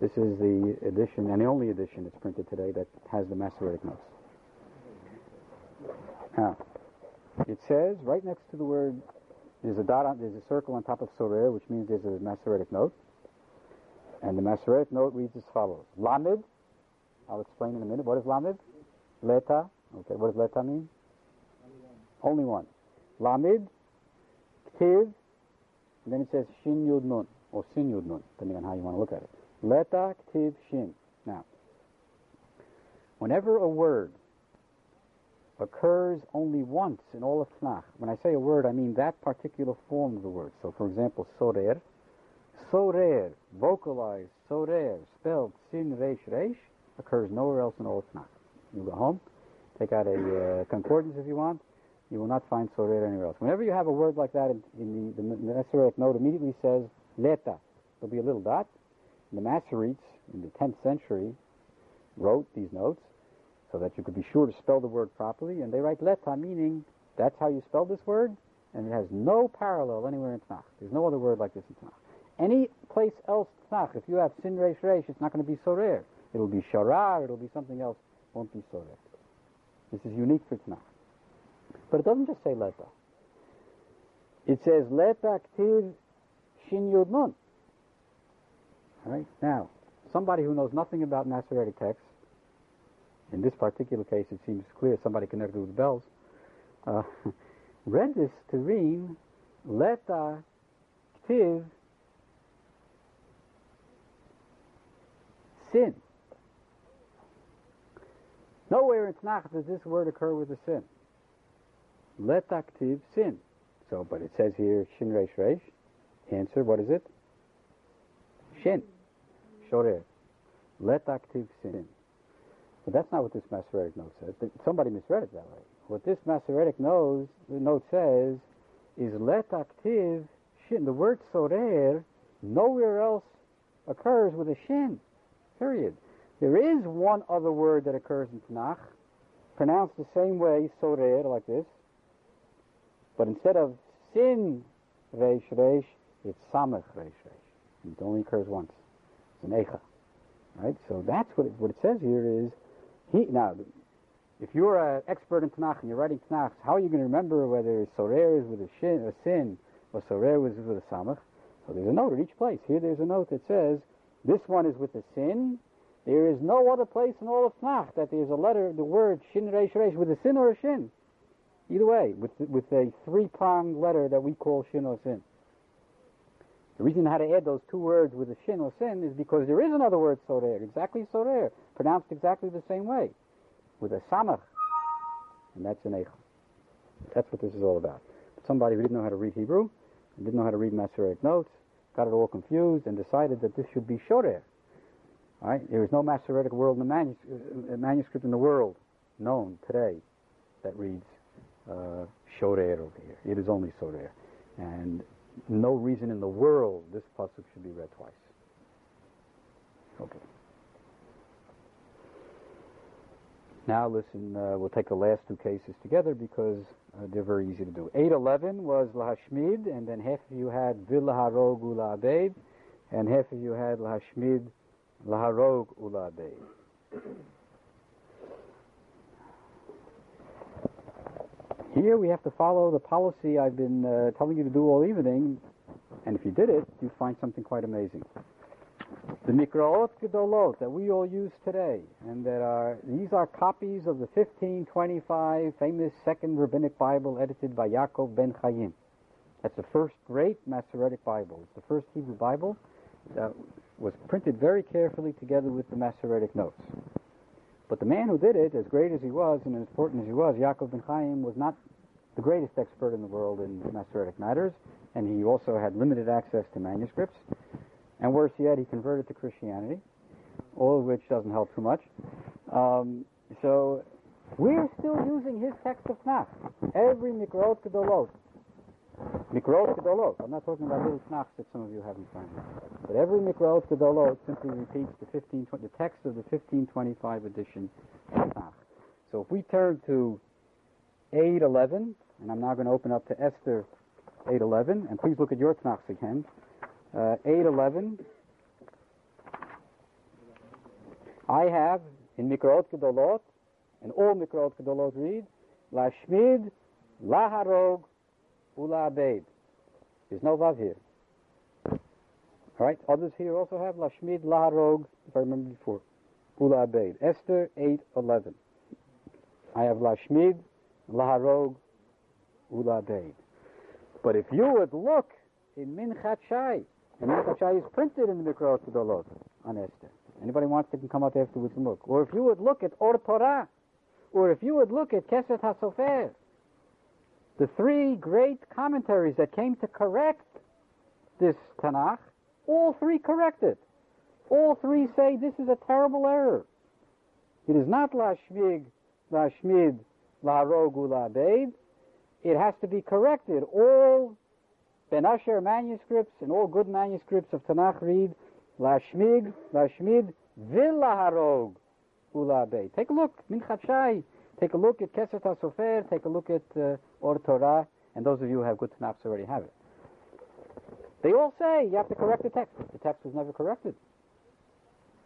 This is the edition, and the only edition that's printed today that has the Masoretic notes. Now, it says right next to the word, there's a dot, on, there's a circle on top of Sorer, which means there's a Masoretic note. And the Masoretic note reads as follows. Lamed, I'll explain in a minute. What is Lamed? Leta. Okay, what does Leta mean? Only one. Lamed, Ktiv, and then it says Shin Yud Nun, or Sin Yud Nun, depending on how you want to look at it. Leta, tiv Shin. Now, whenever a word occurs only once in all of Tanakh, when I say a word, I mean that particular form of the word. So, for example, Sorer, Sorer, vocalized, Sorer, spelled Sin Reish Reish, occurs nowhere else in all of Tanakh. You go home, take out a uh, concordance if you want, you will not find Sorer anywhere else. Whenever you have a word like that in, in the, the, the note, immediately says Leta. There'll be a little dot. The Masoretes in the 10th century wrote these notes so that you could be sure to spell the word properly, and they write Leta, meaning that's how you spell this word, and it has no parallel anywhere in Tanakh. There's no other word like this in Tanakh. Any place else Tanakh, if you have Sin Reish Reish, it's not going to be Sorer. It'll be Sharar, it'll be something else, won't be Sorer. This is unique for Tanakh. But it doesn't just say Leta. It says Leta Ktiv Shin Yud Nun. Right? Now, somebody who knows nothing about Masoretic texts, in this particular case it seems clear somebody connected with Belz, uh, read this to read Leta Ktiv Sin. Nowhere in Tanakh does this word occur with a sin. Let active sin. So, but it says here shin resh resh. Answer, what is it? Shin. Shorer. Let active sin. But that's not what this Masoretic note says. Somebody misread it that way. What this Masoretic knows, note says is let active shin. The word sorer nowhere else occurs with a shin. Period. There is one other word that occurs in Tanakh, pronounced the same way, sorer, like this. But instead of sin reish reish, it's samech reish reish. It only occurs once. Right? So that's what it, what it says here is, he, now, if you're an expert in Tanakh and you're writing Tanakh, how are you going to remember whether sorer is with a, shin, a sin or sorer was with a samach? So there's a note at each place. Here there's a note that says, this one is with a sin. There is no other place in all of Tanakh that there's a letter, the word shin reish reish with a sin or a shin. Either way, with with a three-pronged letter that we call shin or sin. The reason how to add those two words with a shin or sin is because there is another word sorer, exactly sorer, pronounced exactly the same way, with a samach, and that's an Eicha. That's what this is all about. Somebody who didn't know how to read Hebrew didn't know how to read Masoretic notes, got it all confused, and decided that this should be Shorer. All right? There is no Masoretic world in the manus- uh, manuscript in the world known today that reads uh, over here. It is only Sorer. And no reason in the world this pasuk should be read twice. Okay. Now listen, uh, we'll take the last two cases together because uh, they're very easy to do. 811 was Lahashmid, and then half of you had Vilaharog Ula Abeid, and half of you had Lahashmid, Laharog Ula Here we have to follow the policy I've been uh, telling you to do all evening, and if you did it, you'd find something quite amazing. The Mikraot Gedolot that we all use today, and that are these are copies of the 1525 famous Second Rabbinic Bible edited by Yaakov ben Chaim. That's the first great Masoretic Bible. It's the first Hebrew Bible that was printed very carefully together with the Masoretic notes. But the man who did it, as great as he was and as important as he was, Yaakov ben Chaim, was not the greatest expert in the world in Masoretic matters, and he also had limited access to manuscripts. And worse yet, he converted to Christianity, all of which doesn't help too much. Um, so we're still using his text of Tanakh. Every Mikrot Gedolot. Mikrot Gedolot. I'm not talking about little Tanachs that some of you have in front of you. But every Mikrot Gedolot simply repeats the 15, the text of the 1525 edition of Tanakh. So if we turn to 811, and I'm now going to open up to Esther 811, and please look at your Tanachs again. Uh, 811. I have in Mikrot Gedolot, and all Mikrot Gedolot read, Lashmid, Laharog, Ula Abeid. There's no Vav here. All right, others here also have Lashmid, Laharog, if I remember before, Ula Abeid. Esther 8:11. I have Lashmid, Laharog, Ula Abeid. But if you would look in Minchat Shai, and Minchat Shai is printed in the Mikrot Gedolot on Esther. Anybody wants to can come up afterwards and look. Or if you would look at Or Torah, or if you would look at Keset HaSofer, the three great commentaries that came to correct this Tanakh, all three correct it. All three say this is a terrible error. It is not Lashmig, Lashmid, Laharog, Ulabeid. It has to be corrected. All Ben Asher manuscripts and all good manuscripts of Tanakh read Lashmig, Lashmid, Vilaharog, Ulabeid. Take a look, Minchat Shai. Take a look at Keset HaSofer. Take a look at uh, Or Torah. And those of you who have good Tanakhs already have it. They all say you have to correct the text. The text was never corrected.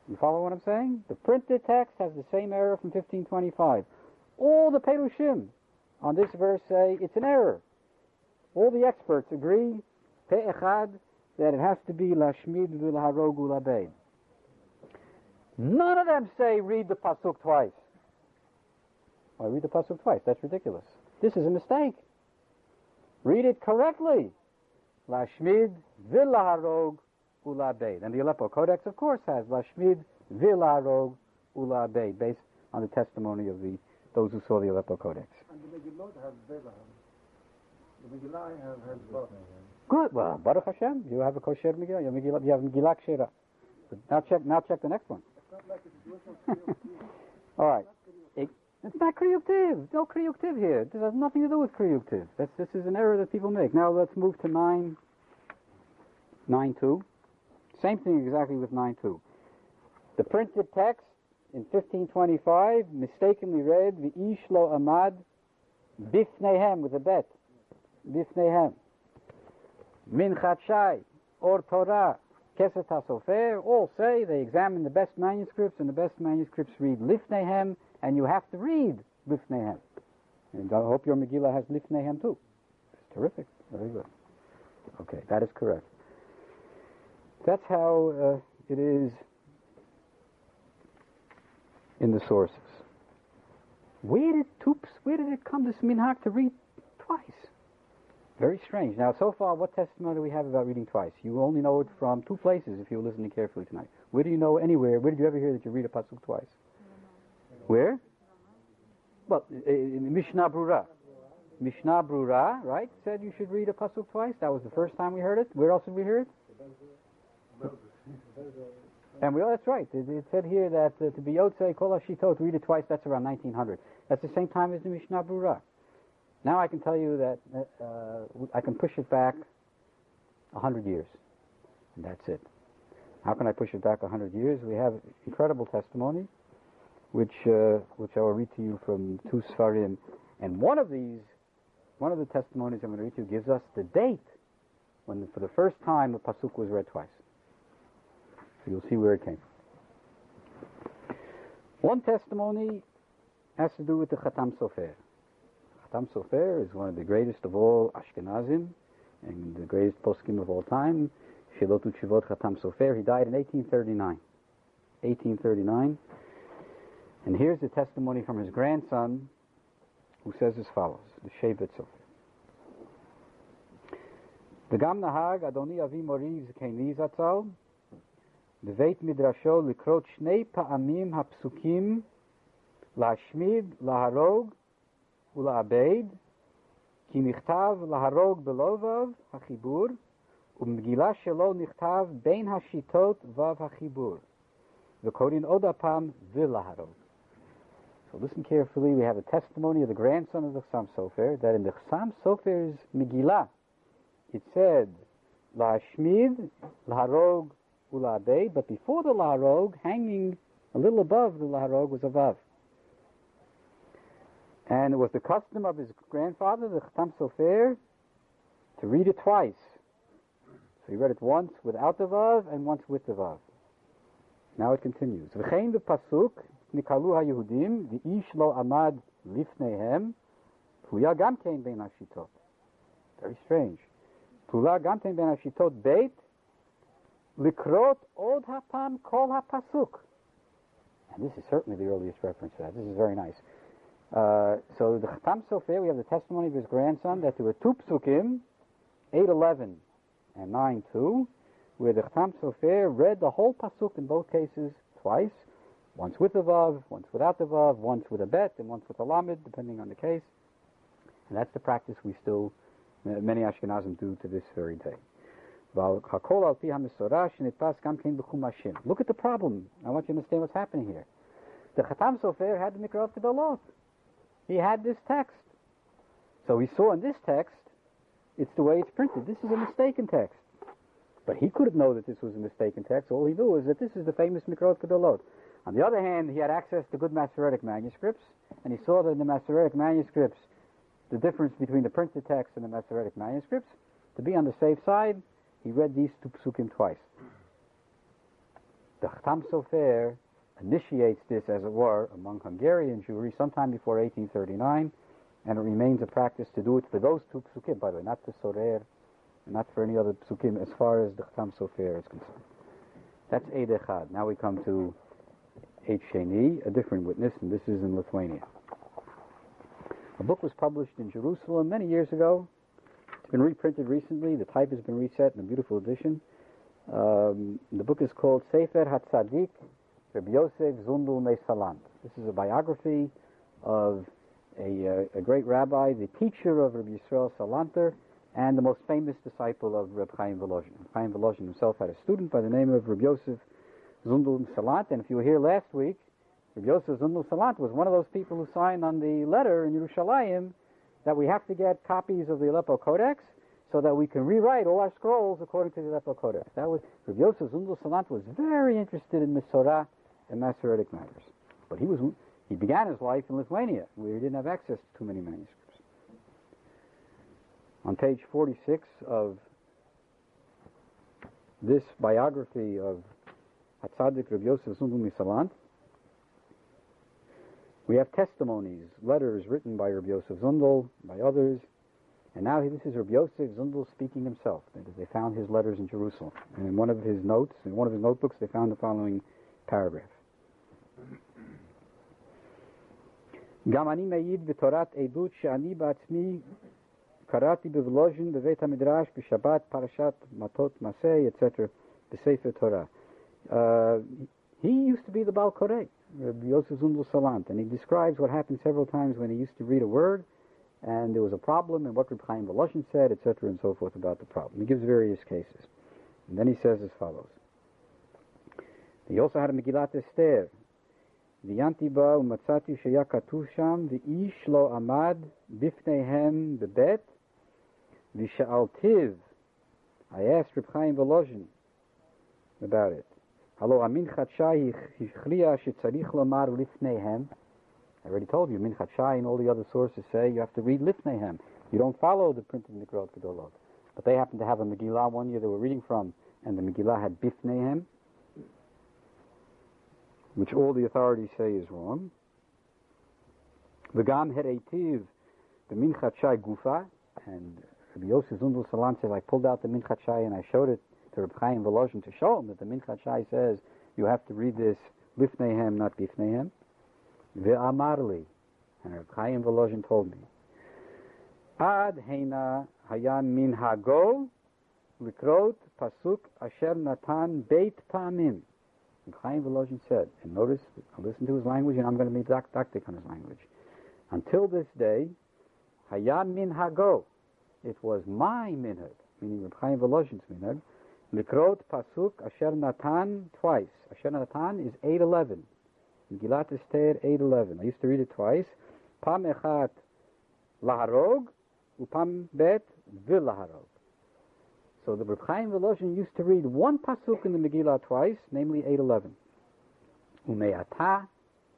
You follow what I'm saying? The printed text has the same error from 1525. All the Perushim on this verse say it's an error. All the experts agree, Pe'echad, that it has to be Lashmid v'laharog ulabeid. None of them say read the pasuk twice. Why read the pasuk twice? That's ridiculous. This is a mistake. Read it correctly. Lashmid v'laharog ulabeid. And the Aleppo Codex, of course, has Lashmid v'laharog ulabeid, based on the testimony of the those who saw the Aleppo Codex. And the Megillot have Bethlehem. The Megillah have, has both. Good. Well, Baruch Hashem, you have a kosher Megillah. You have Megillah, you have Megillah Kshera. Now check. Now check the next one. Like a situation of All right. It, it's not kriyuktiv. No kriyuktiv here. This has nothing to do with kriyuktiv. That's this is an error that people make. Now let's move to nine. Nine two. Same thing exactly with nine two. The printed text in 1525 mistakenly read V'ish lo amad bifnehem with a bet. Bifnehem. Minchat Shai, Or Torah, Keset HaSofer, all say they examine the best manuscripts, and the best manuscripts read Lifnehem, and you have to read Lifnehem. And I hope your Megillah has Lifnehem too. It's terrific. Very good. Okay, that is correct. That's how uh, it is in the sources. Where did Toops, where did it come, this minhag, to read twice? Very strange. Now, so far, what testimony do we have about reading twice? You only know it from two places if you're listening carefully tonight. Where do you know anywhere? Where did you ever hear that you read a pasuk twice? Where? Well, Mishnah Brura. Mishnah Brura, right, said you should read a pasuk twice. That was the first time we heard it. Where else did we hear it? And we, oh, that's right. It, it said here that uh, to be Yotzei Kol Hashitot, read it twice, that's around 1900. That's the same time as the Mishnah Brura. Now I can tell you that uh, uh, I can push it back 100 years. And that's it. How can I push it back 100 years? We have incredible testimony, which, uh, which I will read to you from two Sfarim. And one of these, one of the testimonies I'm going to read to you gives us the date when, for the first time, the Pasuk was read twice. You'll see where it came from. One testimony has to do with the Khatam Sofer. Khatam Sofer is one of the greatest of all Ashkenazim and the greatest poskim of all time. Shilotu Chivot Khatam Sofer. He died in 1839. 1839. And here's the testimony from his grandson, who says as follows, the Shevet Sofer. The Gam Nahag Adoni Avi Mori Zekeni Zatzal בבית מדרשו לקרות שני פעמים הפסוקים להשמיד, להרוג ולאבד, כי נכתב להרוג בלובב החיבור, ובמגילה שלו נכתב בין השיטות וו החיבור, וקוראים עוד הפעם ולהרוג. So listen carefully, we have a testimony of the grandson of the Chassam Sofer, that in the Chassam Sofer's Megillah, it said, Lashmid, Laharog, Ulabei, but before the Laharog, hanging a little above the Laharog was a Vav. And it was the custom of his grandfather, the Chatam Sofer, to read it twice. So he read it once without the Vav and once with the Vav. Now it continues. V'chein pasuk nikalu ha-Yehudim, v'ish lo amad lifnehem, puya gam kein ben hashitot. Very strange. Pula gam kein ben hashitot beit, likrot od hapam kol ha-pasuk. And this is certainly the earliest reference to that. This is very nice. Uh, so the Chatam Sofer, we have the testimony of his grandson that there were two psukim, 8.11 and 9.2, where the Chatam Sofer read the whole pasuk in both cases twice, once with the vav, once without the vav, once with a bet, and once with a lamed, depending on the case. And that's the practice we still, many Ashkenazim do to this very day. Look at the problem. I want you to understand what's happening here. The Chatam Sofer had the Mikraot Gedolot. He had this text. So he saw in this text, it's the way it's printed. This is a mistaken text. But he couldn't know that this was a mistaken text. All he knew is that this is the famous Mikraot Gedolot. On the other hand, he had access to good Masoretic manuscripts, and he saw that in the Masoretic manuscripts, the difference between the printed text and the Masoretic manuscripts, to be on the safe side, he read these two psukim twice. The Chatam Sofer initiates this, as it were, among Hungarian Jewry sometime before 1839, and it remains a practice to do it for those two psukim, by the way, not the Sorer, not for any other psukim, as far as the Chatam Sofer is concerned. That's Eid Echad. Now we come to Eid Sheni, a different witness, and this is in Lithuania. A book was published in Jerusalem many years ago. Been reprinted recently. The type has been reset in a beautiful edition. Um, the book is called Sefer HaTzadik Rabbi Yosef Zundel Mesalant. This is a biography of a, uh, a, great rabbi, the teacher of Rabbi Yisrael Salanter, and the most famous disciple of Rabbi Chaim Volozhin. Chaim Volozhin himself had a student by the name of Rabbi Yosef Zundel Salant, and if you were here last week, Rabbi Yosef Zundel Salant was one of those people who signed on the letter in Yerushalayim that we have to get copies of the Aleppo Codex so that we can rewrite all our scrolls according to the Aleppo Codex. That was Rabbi Yosef Zundel Salant was very interested in Misorah and Masoretic matters. But he was he began his life in Lithuania, where he didn't have access to too many manuscripts. On page 46 of this biography of Hatzadik Rav Yosef Zundel Misalant, we have testimonies, letters written by Rabbi Yosef Zundel, by others, and now this is Rabbi Yosef Zundel speaking himself. They found his letters in Jerusalem. And in one of his notes, in one of his notebooks, they found the following paragraph. גם אני מעיד בתורת עדות שאני בעצמי קראתי בוולוז'ין בבית המדרש בשבת פרשת מטות מסי, etc. בספר תורה. Uh, he used to be the Baal Koreh, Rabbi Yosef Zundel Salant, and he describes what happened several times when he used to read a word and there was a problem and what Reb Chaim Volozhin said, etc., and so forth about the problem. He gives various cases. And then he says as follows. He also had a Megillat Esther. V'yanti ba umatzati sheyakatusham katuv sham v'ish lo amad bifneihem bebet v'sha'altiv. I asked Reb Chaim Volozhin about it. Hello, המנחת shai הכריע shitzarich לומר lifnehem. I already told you, מנחת shai and all the other sources say you have to read lifnehem. You don't follow the printed Mikraot Gedolot. But they happened to have a Megillah one year they were reading from, and the Megillah had Bifnehem, which all the authorities say is wrong. V'gam hereitiv the Minchat Shai Gufa, and Rabbi Yosef Zundel Salant says, I pulled out the Minchat Shai and I showed it to Reb Chaim Volozhin to show him that the Minchat Shai says you have to read this Lifnehem, not Bifnehem. Ve'amarli, and Reb Chaim Volozhin told me, Ad heina hayan min hago likrot pasuk asher natan beit pamim. Reb Chaim Volozhin said, and notice, listen to his language, and I'm going to be didactic on his language. Until this day, hayan min hago, it was my minhag, meaning Reb Chaim Volozhin's minhag, likrot pasuk asher natan twice. Asher natan is 811. Megillat Esther 8.11. I used to read it twice. Pam echat laharog, upam bet vilaharog. So the Reb Chaim used to read one pasuk in the Megillah twice, namely 8.11. Umeata,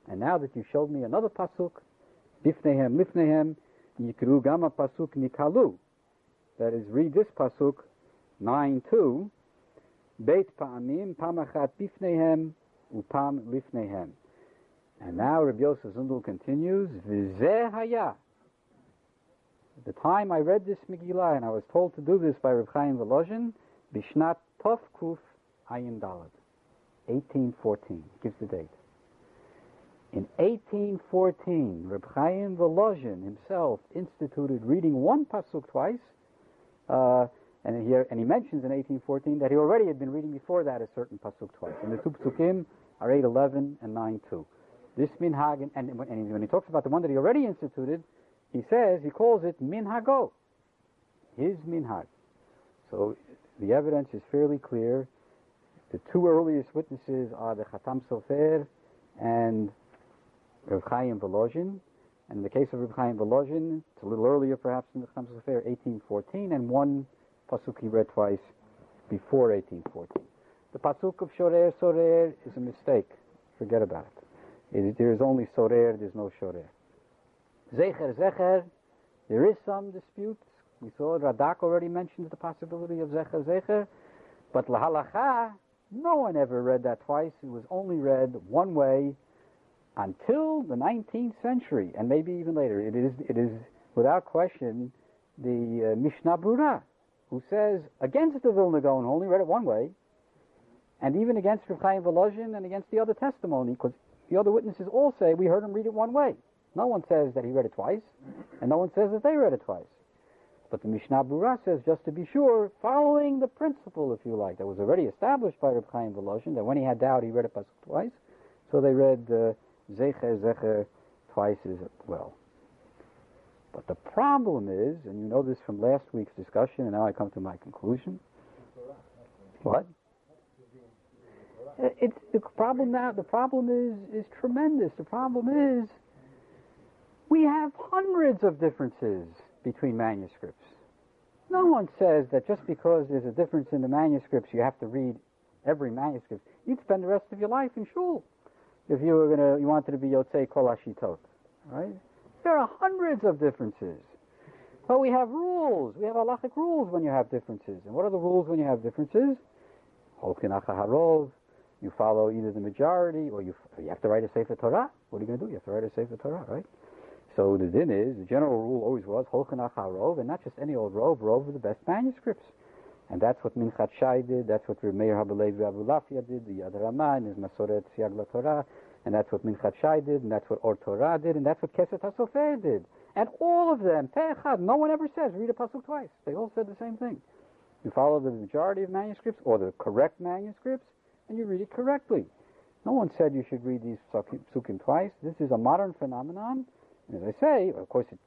and now that you showed me another pasuk, bifnehem lifnehem, yikru gama pasuk nikalu. That is, read this pasuk, 9.2, beit pa'amim, pam bifnehem, upam lifnehem. And now Rabbi Yosef Zundel continues, V'zeh haya. The time I read this Megillah, and I was told to do this by Reb Chaim Volozhin, Bishnat Tov Kuf Ayin Dalad, 1814, gives the date. In 1814, Reb Chaim Volozhin himself instituted reading one pasuk twice, uh, and, here, and he mentions in 1814 that he already had been reading before that a certain pasuk twice. And the two pasukim are 8.11 and 9.2. This minhag, and, and, and when he talks about the one that he already instituted, he says, he calls it minhago, his minhag. So the evidence is fairly clear. The two earliest witnesses are the Chatam Sofer and Reb Chaim Volozhin. And in the case of Reb Chaim Volozhin, it's a little earlier perhaps in the Chatam Sofer, 1814, and one pasuk he read twice before 1814. The pasuk of Shorer Sorer is a mistake. Forget about it. It, there is only sorer, there's no shorer. Zecher, zecher, there is some dispute. We saw Radak already mentioned the possibility of zecher, zecher, but lahalacha, no one ever read that twice. It was only read one way until the 19th century, and maybe even later. It is, it is without question, the uh, Mishnah Brura, who says against the Vilna Gaon only read it one way, and even against Rav Chaim Volozhin and against the other testimony, because the other witnesses all say we heard him read it one way. No one says that he read it twice, and no one says that they read it twice. But the Mishnah Brura says, just to be sure, following the principle, if you like, that was already established by Reb Chaim Volozhin, that when he had doubt, he read it twice. So they read uh, Zecher, Zecher twice as well. But the problem is, and you know this from last week's discussion, and now I come to my conclusion. What? Uh, it's the problem now. The problem is is tremendous. The problem is we have hundreds of differences between manuscripts. No one says that just because there's a difference in the manuscripts, you have to read every manuscript. You'd spend the rest of your life in shul if you were gonna you wanted to be yotzei kol hashitot, right? There are hundreds of differences. But we have rules. We have halachic rules when you have differences. And what are the rules when you have differences? You follow either the majority or you you have to write a Sefer Torah. What are you going to do? You have to write a Sefer Torah, right? So the din is, the general rule always was, Holchanach HaRov, and not just any old Rov, Rov of the best manuscripts. And that's what Minchat Shai did, that's what Meir HaLevi Abulafia did, the Yad Ramah and his Masoret Siag Torah, and that's what Minchat Shai did, and that's what Or Torah did, and that's what Keset HaSofer did. And all of them, Te'echad, no one ever says, read a Pasuk twice. They all said the same thing. You follow the majority of manuscripts, or the correct manuscripts, and you read it correctly. No one said you should read these psukim twice. This is a modern phenomenon. And as I say, of course, it,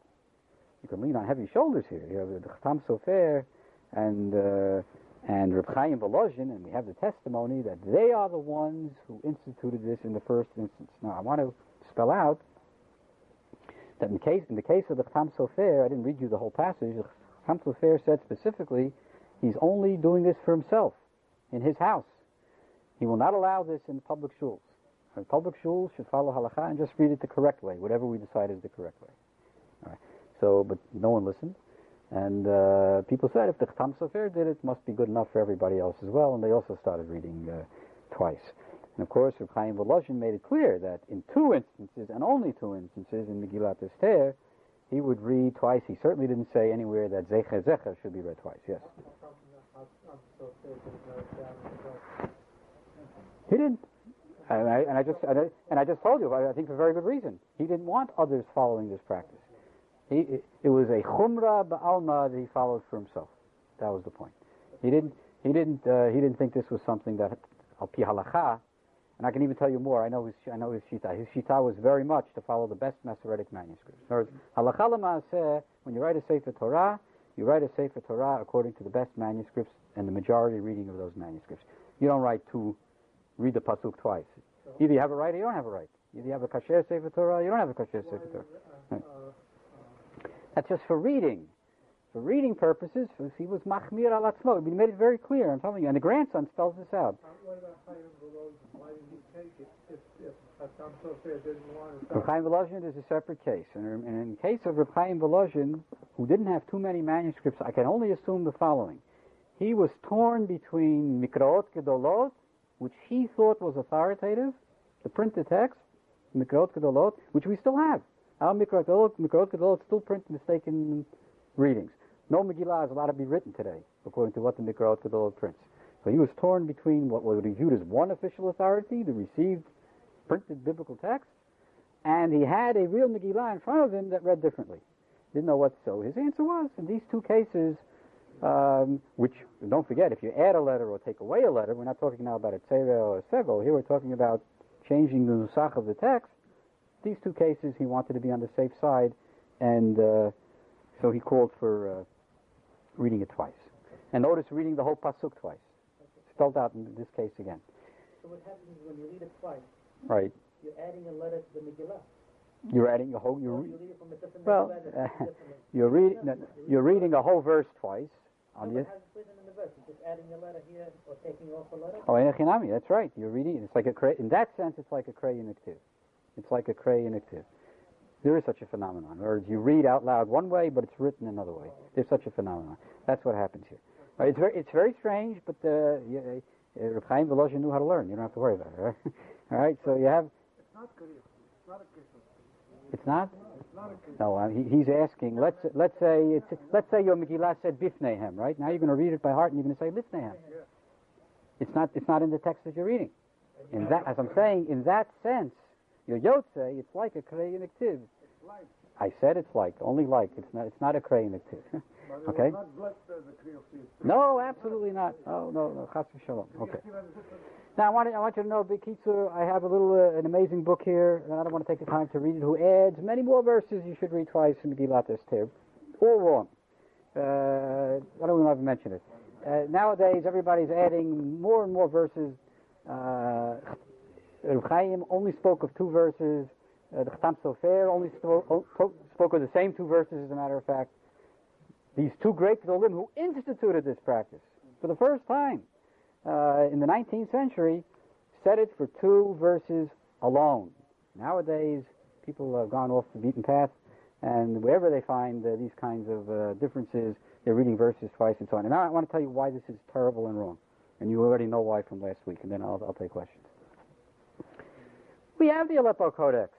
you can lean on heavy shoulders here. You have the Chatam Sofer and uh, and Reb Chaim Volozhin, and we have the testimony that they are the ones who instituted this in the first instance. Now, I want to spell out that in case in the case of the Chatam Sofer, I didn't read you the whole passage. Chatam Sofer said specifically, he's only doing this for himself in his house. He will not allow this in public shuls. And public shuls should follow halacha and just read it the correct way, whatever we decide is the correct way. All right. So, but no one listened. And uh, people said if the Chatam Sofer did it, must be good enough for everybody else as well. And they also started reading uh, twice. And of course, Reb Chaim Volozhin made it clear that in two instances, and only two instances in Megillat Esther, he would read twice. He certainly didn't say anywhere that Zecher Zecher should be read twice. Yes. He didn't. And I, and I just and I, and I just told you, I think for very good reason. He didn't want others following this practice. He, it, it was a chumrah ba'alma that he followed for himself. That was the point. He didn't. He didn't. Uh, he didn't think this was something that al pi halacha. And I can even tell you more. I know his. I know his shita. His shita was very much to follow the best Masoretic manuscripts. Halacha when you write a sefer Torah, you write a sefer Torah according to the best manuscripts and the majority reading of those manuscripts. You don't write two, read the pasuk twice. Either you have a right or you don't have a right. Either you have a kasher sefer Torah, or you don't have a kasher sefer Torah. That's just for reading. For reading purposes, he was machmir al atzmo. He made it very clear. I'm telling you, and the grandson spells this out. Reb Chaim Volozhin is a separate case, and in in case of Reb Chaim Volozhin, who didn't have too many manuscripts, I can only assume the following: he was torn between Mikraot Gedolot, which he thought was authoritative, the printed text, Mikraot Gedolot, which we still have. Our Mikraot Gedolot still print mistaken readings. No Megillah is allowed to be written today, according to what the Gedolot prints. So he was torn between what was viewed as one official authority, the received printed biblical text, and he had a real Megillah in front of him that read differently. Didn't know what so. His answer was, in these two cases, um, which, don't forget, if you add a letter or take away a letter, we're not talking now about a tzera or a segol. Here we're talking about changing the nusach of the text. These two cases, he wanted to be on the safe side, and uh, so he called for uh, reading it twice. And notice reading the whole pasuk twice, spelled out in this case again. So what happens is when you read it twice, Right? you're adding a letter to the Megillah. You're adding a whole. You're, re- read it from a different well, uh, [laughs] you're reading. no, You're reading a whole verse twice. On No, the, but how's it written in the verse? You're just adding a letter here or taking off a letter? Oh, Enochinami, that's right. You're reading it. It's like a cray. In that sense, it's like a cray in active. It's like a cray in active. There is such a phenomenon. Words, you read out loud one way, but it's written another way. There's such a phenomenon. That's what happens here. Right, it's very, it's very strange, but uh, uh, Chaim Volozhin knew how to learn. You don't have to worry about it. Right? [laughs] All right. So you have. It's not Korea. It's not a Kishon. It's not. It's not a. No, he, he's asking. Let's let's say it's let's say your Megillah said Bifnehem, right? Now you're going to read it by heart and you're going to say Lifnehem. It's not it's not in the text that you're reading. In that, as I'm saying, in that sense, your Yotze, it's like a Krei Niktiv. It's like, I said it's like, only like. It's not it's not a Krei [laughs] but it Okay. not blessed a no, absolutely not. Oh no, no, Chas v'shalom. Okay. Now I want, I want you to know, Bikitsu, I have a little, uh, an amazing book here, and I don't want to take the time to read it, who adds many more verses you should read twice in Megillat Esther. All wrong. Uh, I don't even have to mention it. Uh, nowadays, everybody's adding more and more verses. Uh, Reb Chaim only spoke of two verses. Uh, the Chatam Sofer only spoke, spoke of the same two verses, as a matter of fact. These two great Gedolim who instituted this practice for the first time uh, in the 19th century said it for two verses alone. Nowadays, people have gone off the beaten path, and wherever they find uh, these kinds of uh, differences, they're reading verses twice and so on. And I want to tell you why this is terrible and wrong. And you already know why from last week, and then I'll, I'll take questions. We have the Aleppo Codex.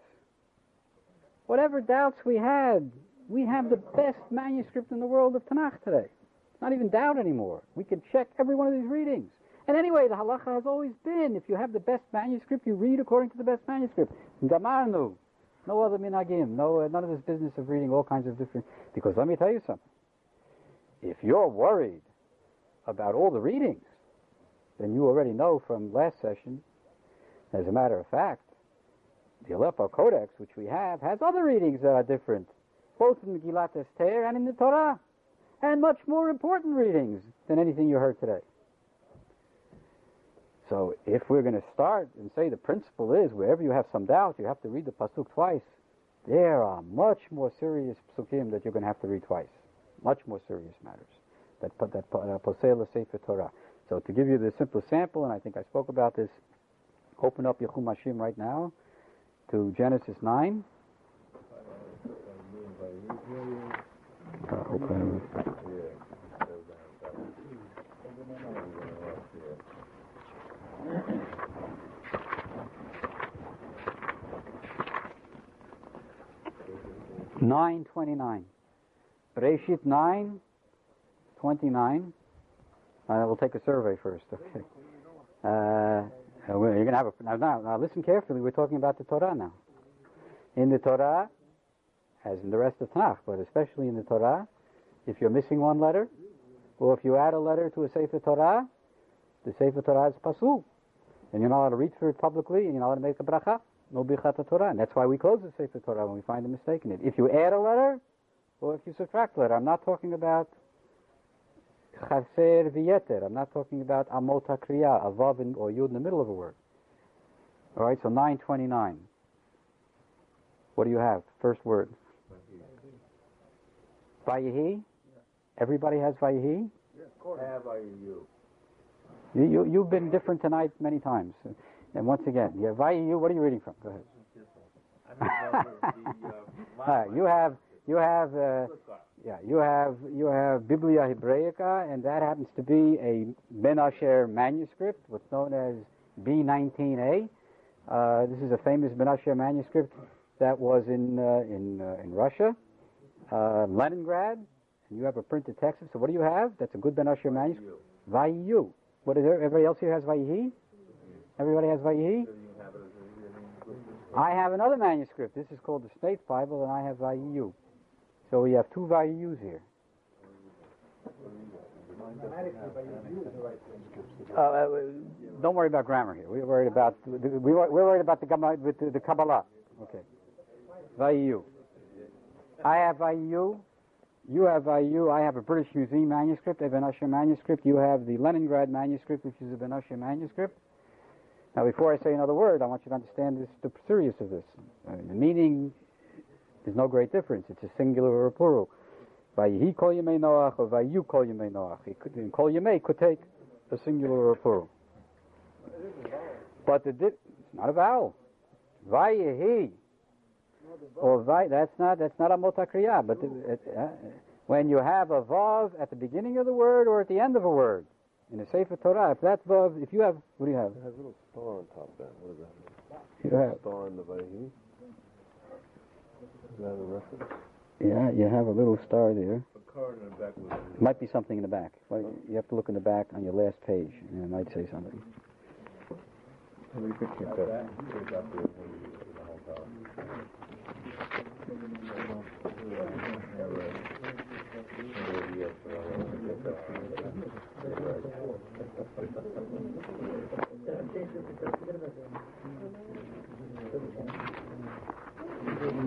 Whatever doubts we had, we have the best manuscript in the world of Tanakh today. It's not even doubt anymore. We can check every one of these readings. And anyway, the halacha has always been, if you have the best manuscript, you read according to the best manuscript. Gamarnu. No other minagim. No, uh, none of this business of reading all kinds of different. Because let me tell you something. If you're worried about all the readings, then you already know from last session, as a matter of fact, the Aleppo Codex, which we have, has other readings that are different both in the Megillat Esther and in the Torah, and much more important readings than anything you heard today. So if we're going to start and say the principle is wherever you have some doubt, you have to read the pasuk twice. There are much more serious psukim that you're going to have to read twice. Much more serious matters that that uh, posel sefer Torah. So to give you the simplest sample, and I think I spoke about this, open up Yechum Hashim right now to Genesis nine. Uh, open. Nine twenty nine. Bereshit nine twenty nine. Uh, we'll take a survey first. Okay. Uh, Uh, you're going to have a now, now. Listen carefully. We're talking about the Torah now. In the Torah, as in the rest of Tanakh, but especially in the Torah, if you're missing one letter, or if you add a letter to a Sefer Torah, the Sefer Torah is pasul, and you're not allowed to read through it publicly, and you're not allowed to make a bracha, no bichat Torah, and that's why we close the Sefer Torah when we find a mistake in it. If you add a letter, or if you subtract a letter, I'm not talking about chaser v'yeter. I'm not talking about amot hakriya, a vav or yud in the middle of a word. All right, so 929. What do you have? First word. Vayihi. Everybody has Vayihi. Yeah, of Have I you? You, you, you've been different tonight many times. And once again, yeah, Vayihu, what are you reading from? Go ahead. [laughs] uh, you have, you have, uh, yeah, you have, you have Biblia Hebraica, and that happens to be a Ben Asher manuscript, what's known as B19A. Uh, this is a famous Ben Asher manuscript that was in uh, in uh, in Russia, uh, Leningrad, and you have a printed text. So what do you have? That's a good Ben Asher manuscript. Vayu. What is there? Everybody else here has Vayihi? Everybody has Vayihi? I have another manuscript. This is called the State Bible, and I have Vayihu. So we have two Vayihus here. Uh, uh, don't worry about grammar here. We're worried about the, we we're worried about the, with the, the Kabbalah. Okay. Vayihu. I have Vayihu. You have Vayihu. I have a British Museum manuscript, a Ben Asher manuscript. You have the Leningrad manuscript, which is a Ben Asher manuscript. Now, before I say another word, I want you to understand this, the serious of this. I mean, the meaning there's no great difference. It's a singular or a plural. Vayihi kol yemei Noach or Vayu kol yemei Noach. Kol yemei could take a singular or a plural. But the di- it's not a vowel. Vayihi. Or vay, that's not that's not a motakriya. But the, uh, when you have a vav at the beginning of the word or at the end of a word in the Sefer Torah, if that vav, if you have, what do you have? It has a little star on top there. does that? You have Star in the Vahi. Is that a reference? yeah, you have a little star there. A card in the back with Might be something in the back. Well, you have to look in the back on your last page, and it might say something. We could keep that. Take out the the whole tower.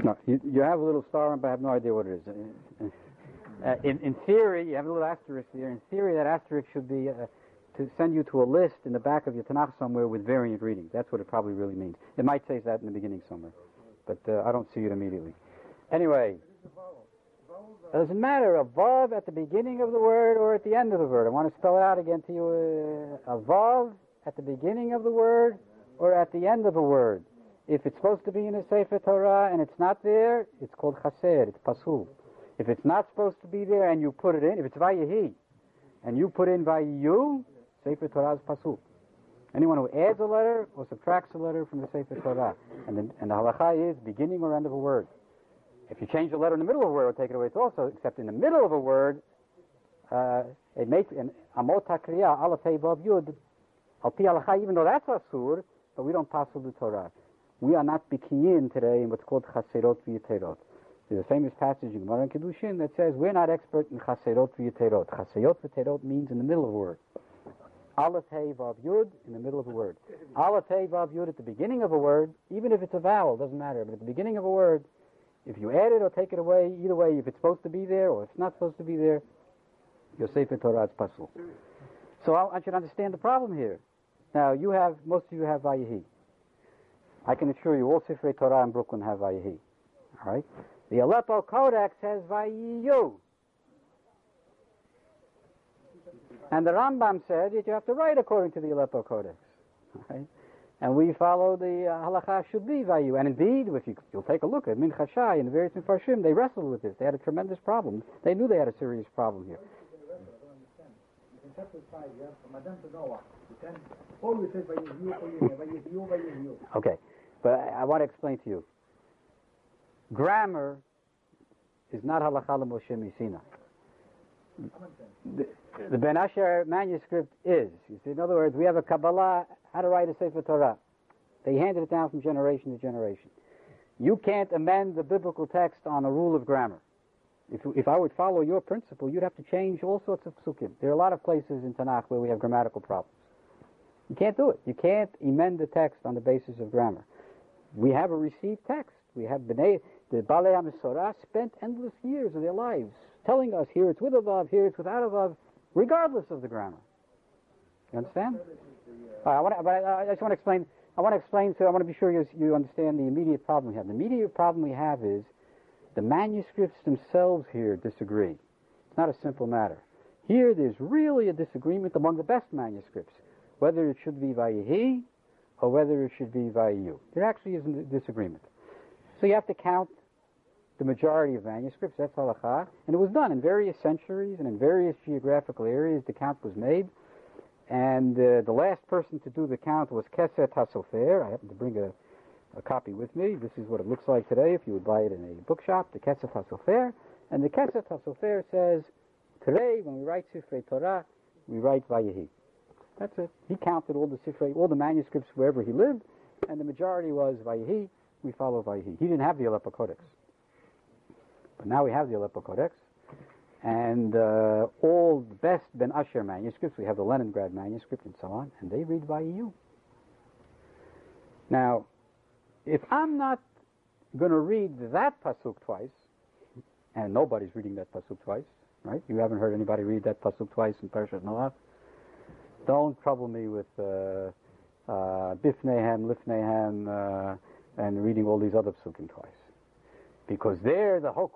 No, you, you have a little star on, but I have no idea what it is. Uh, in, in theory, you have a little asterisk there. In theory, that asterisk should be uh, to send you to a list in the back of your Tanakh somewhere with variant readings. That's what it probably really means. It might say that in the beginning somewhere, but uh, I don't see it immediately. Anyway, it doesn't matter a vav at the beginning of the word or at the end of the word. I want to spell it out again to you. Uh, a vav at the beginning of the word or at the end of a word. If it's supposed to be in a Sefer Torah and it's not there, it's called chaser, it's pasul. If it's not supposed to be there and you put it in, if it's vayihi, and you put in vayiyu, Sefer Torah is pasul. Anyone who adds a letter or subtracts a letter from the Sefer Torah, and the, and the halacha is beginning or end of a word. If you change the letter in the middle of a word, it'll take it away. It's also, except in the middle of a word, uh, it makes an amot hakriya alatei vav yud al pi even though that's asur, but we don't pasul the Torah. We are not bikiyin today in what's called chaserot v'yiterot. There's a famous passage in Gemara and Kedushin that says we're not expert in chaserot v'yiterot. Chaserot v'yiterot means in the middle of a word. Aleph Hey Vav Yud in the middle of a word. Aleph Hey Vav Yud at the beginning of a word, even if it's a vowel, doesn't matter. But at the beginning of a word, If you add it or take it away, either way, if it's supposed to be there or it's not supposed to be there, your Sefer Torah is pasul. So I, I should understand the problem here. Now, you have, most of you have Vayehi. I can assure you all Sefer Torah in Brooklyn have Vayehi. All right? The Aleppo Codex has Vayiyu. And the Rambam said that you have to write according to the Aleppo Codex. Right? And we follow the uh, halacha should be Vayu. And indeed, if you, you'll take a look at Minchat Shai and the various Mepharshim, they wrestled with this. They had a tremendous problem. They knew they had a serious problem here. In chapter 5, you have from Adam to Noah. You can always say Vayehu, Vayehu, Vayehu, Vayehu. Okay, but I, I want to explain to you. Grammar is not halacha l'Moshe Misina. The, the Ben Asher manuscript is. You see, in other words, we have a Kabbalah how to write a Sefer Torah. They handed it down from generation to generation. You can't amend the biblical text on a rule of grammar. If, if I would follow your principle, you'd have to change all sorts of psukim. There are a lot of places in Tanakh where we have grammatical problems. You can't do it. You can't amend the text on the basis of grammar. We have a received text. We have B'nai, the Balei HaMesorah spent endless years of their lives telling us here it's with a vav, here it's without a vav, regardless of the grammar. You understand? All right, I want to, but I, I just want to explain. I want to explain. So I want to be sure you, you understand the immediate problem we have. The immediate problem we have is the manuscripts themselves here disagree. It's not a simple matter. Here, there's really a disagreement among the best manuscripts, whether it should be Vayehi or whether it should be Vayu. There actually isn't a disagreement. So you have to count the majority of manuscripts. That's halakha, and it was done in various centuries and in various geographical areas. The count was made. And uh, the last person to do the count was Keset HaSofer. I happen to bring a, a, copy with me. This is what it looks like today if you would buy it in a bookshop, the Keset HaSofer. And the Keset HaSofer says, today when we write Sifrei Torah, we write Vayehi. That's it. He counted all the Sifrei, all the manuscripts wherever he lived, and the majority was Vayehi. We follow Vayehi. He didn't have the Aleppo Codex. But now we have the Aleppo Codex, and uh, all the best Ben Asher manuscripts. We have the Leningrad manuscript and so on, and they read you. Now, if I'm not going to read that pasuk twice, and nobody's reading that pasuk twice, right? You haven't heard anybody read that pasuk twice in Parashat Noach. Don't trouble me with uh, uh, uh, and reading all these other pasukim twice. Because there, the whole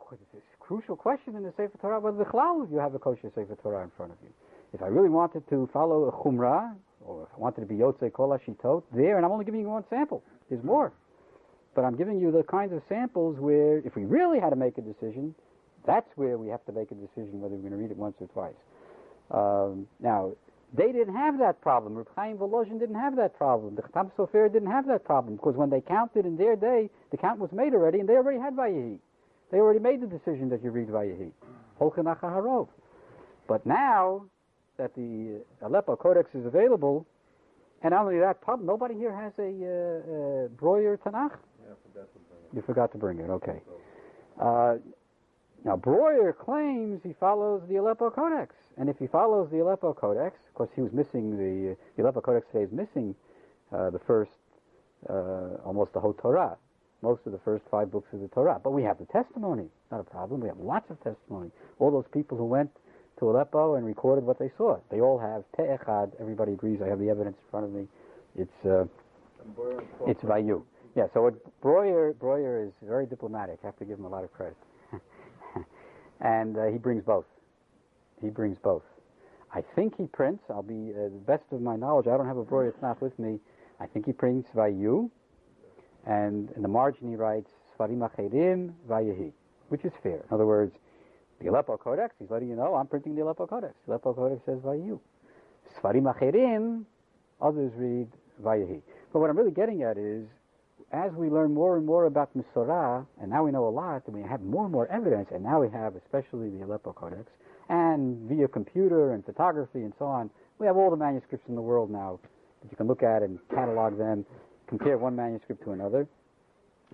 crucial question in the Sefer Torah was the chlal you have a kosher Sefer Torah in front of you. If I really wanted to follow a chumrah, or if I wanted to be yotzei kol shitot, there, and I'm only giving you one sample. There's more. But I'm giving you the kinds of samples where, if we really had to make a decision, that's where we have to make a decision whether we're going to read it once or twice. Um, now, they didn't have that problem. Reb Chaim Volozhin didn't have that problem. The Chatam Sofer didn't have that problem because when they counted in their day, the count was made already, and they already had Vayehi. They already made the decision that you read Vayehi. Holchanach Harov. But now that the Aleppo Codex is available, and not only that, pub, nobody here has a uh, uh, Breuer Tanakh. Yeah, I forgot to bring it. You forgot to bring it. Okay. Uh, now Breuer claims he follows the Aleppo Codex, and if he follows the Aleppo Codex, of course he was missing the the Aleppo Codex today is missing uh, the first uh, almost the whole Torah, most of the first five books of the Torah. But we have the testimony, not a problem. We have lots of testimony. All those people who went to Aleppo and recorded what they saw, they all have te'echad. Everybody agrees. I have the evidence in front of me. It's uh, it's Vayu. Yeah, so what Breuer, Breuer is very diplomatic. I have to give him a lot of credit. And uh, he brings both. He brings both. I think he prints, I'll be, uh, the best of my knowledge, I don't have a Breuer Tanakh with me. I think he prints Vayu, and in the margin he writes Svarim Acherim Vayehi, which is fair. In other words, the Aleppo Codex, he's letting you know, I'm printing the Aleppo Codex. The Aleppo Codex says Vayu. Svarim Acherim, others read Vayehi. But what I'm really getting at is, as we learn more and more about Misorah, and now we know a lot, and we have more and more evidence, and now we have especially the Aleppo Codex, and via computer and photography and so on, we have all the manuscripts in the world now that you can look at and catalog them, compare one manuscript to another.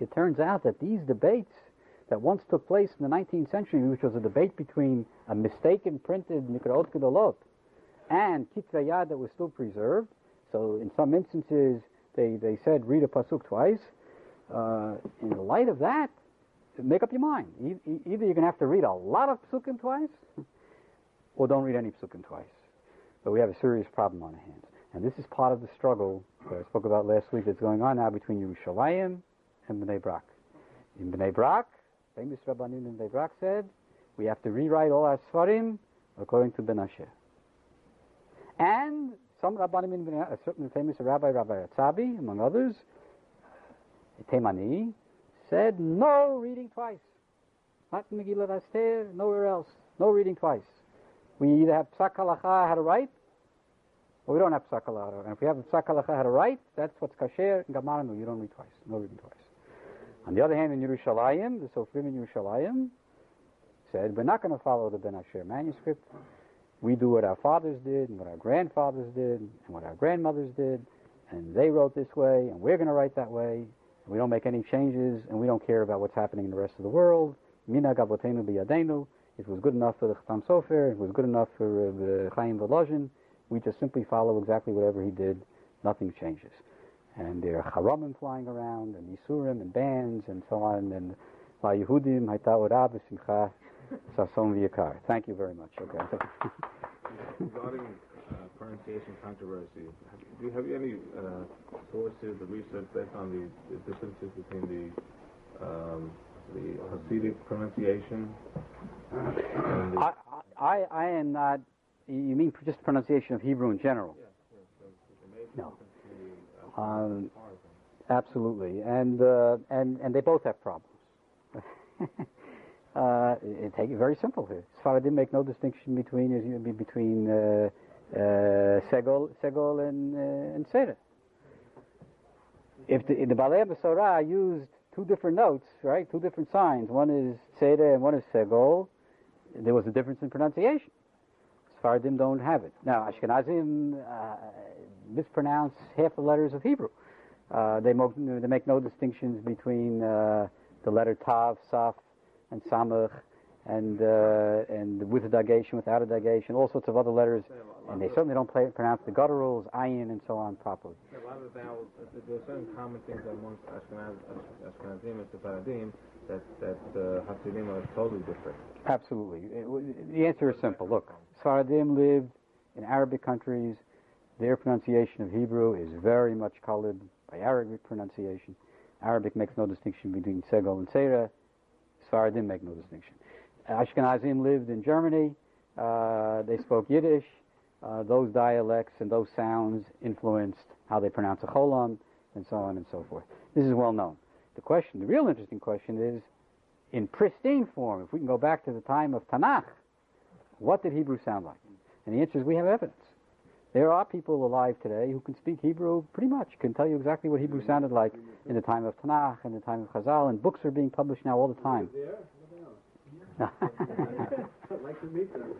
It turns out that these debates that once took place in the 19th century, which was a debate between a mistaken printed Mikraot Gedolot and Kitzvei Yad that was still preserved, so in some instances they, they said read a pasuk twice. Uh, in the light of that, make up your mind. E- either you're going to have to read a lot of psukim twice, or don't read any psukim twice. But we have a serious problem on our hands. And this is part of the struggle that I spoke about last week that's going on now between Yerushalayim and Bnei Brak. In Bnei Brak, famous Rabbanim in Bnei Brak said, we have to rewrite all our Sfarim according to Ben Asher. And some Rabbanim in a certain famous Rabbi, Rabbi Atzabi, among others, Temani, said no reading twice. Not in Megillah Esther, nowhere else. No reading twice. We either have Psak Halacha how to write, or we don't have Psak Halacha. And if we have Psak Halacha how to write, that's what's kasher and Gamaranu. You don't read twice. No reading twice. On the other hand, in Yerushalayim, the Sofrim in Yerushalayim said, we're not going to follow the Ben Asher manuscript. We do what our fathers did, and what our grandfathers did, and what our grandmothers did, and they wrote this way, and we're going to write that way. And we don't make any changes, and we don't care about what's happening in the rest of the world. Mina Gavotenu Biyadenu. It was good enough for the Chatam Sofer. It was good enough for uh, the Chaim Volozhin. We just simply follow exactly whatever he did. Nothing changes. And there are Haramim flying around, and isurim, and bands, and so on. And La Yehudim, B'Simcha, Sason V'Yakar. Thank you very much. Okay. Regarding uh, pronunciation controversy, have, do you have any uh, sources or research based on the, the differences between the um, the Hasidic pronunciation and the I, I, I am not. You mean just pronunciation of Hebrew in general? No. Um, absolutely, and uh, and and they both have problems. [laughs] uh, it, take it very simple here. Sfaradim make no distinction between between uh, uh, segol segol and uh, and seder. If the, the Balei Besorah used two different notes, right? Two different signs. One is seder and one is segol. There was a difference in pronunciation. Sephardim don't have it. Now, Ashkenazim uh, mispronounce half the letters of Hebrew. Uh, they, mo- they make no distinctions between uh, the letter Tav, Saf, and Samach, and uh, and with a digation, without a digation, all sorts of other letters. And they certainly don't play, pronounce the gutturals, ayin, and so on properly. A lot of now, there are certain common things amongst Ashkenaz, Ash- Ashkenazim and Sephardim that that uh, Hasidim are totally different. Absolutely. It the answer is simple. Look, Sfaradim lived in Arabic countries. Their pronunciation of Hebrew is very much colored by Arabic pronunciation. Arabic makes no distinction between Segol and Tzera. Sfaradim make no distinction. Ashkenazim lived in Germany. Uh, they spoke Yiddish. Uh, those dialects and those sounds influenced how they pronounce a cholam and so on and so forth. This is well known. The question, the real interesting question is, in pristine form, if we can go back to the time of Tanakh, what did Hebrew sound like? And the answer is we have evidence. There are people alive today who can speak Hebrew pretty much, can tell you exactly what Hebrew sounded like in the time of Tanakh, in the time of Chazal, and books are being published now all the time. like to meet them.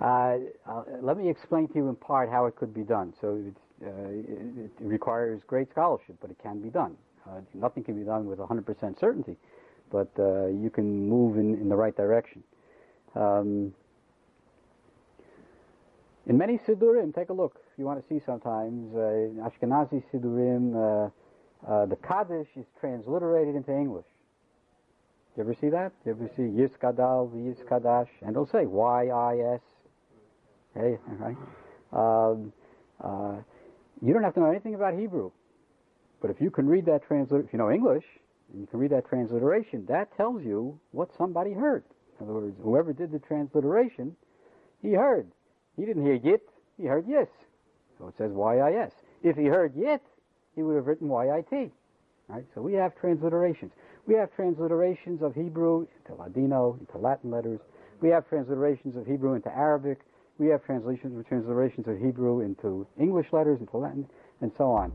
Uh, uh, let me explain to you in part how it could be done. So uh, it, it requires great scholarship, but it can be done. Uh, nothing can be done with 100% certainty, but uh, you can move in, in the right direction. Um, in many Sidurim, take a look if you want to see sometimes. Uh, Ashkenazi Sidurim, uh, uh, the Kaddish is transliterated into English. You ever see that? You ever see Yiskadal, Yiskadash? And it'll say Y-I-S. Hey, right? Um, uh, you don't have to know anything about Hebrew. But if you can read that transliteration, if you know English, and you can read that transliteration, that tells you what somebody heard. In other words, whoever did the transliteration, he heard. He didn't hear yit, he heard yes. So it says Y-I-S. If he heard yit, he would have written Y-I-T. Right? So we have transliterations. We have transliterations of Hebrew into Ladino, into Latin letters. We have transliterations of Hebrew into Arabic. We have translations transliterations of Hebrew into English letters, into Latin, and so on,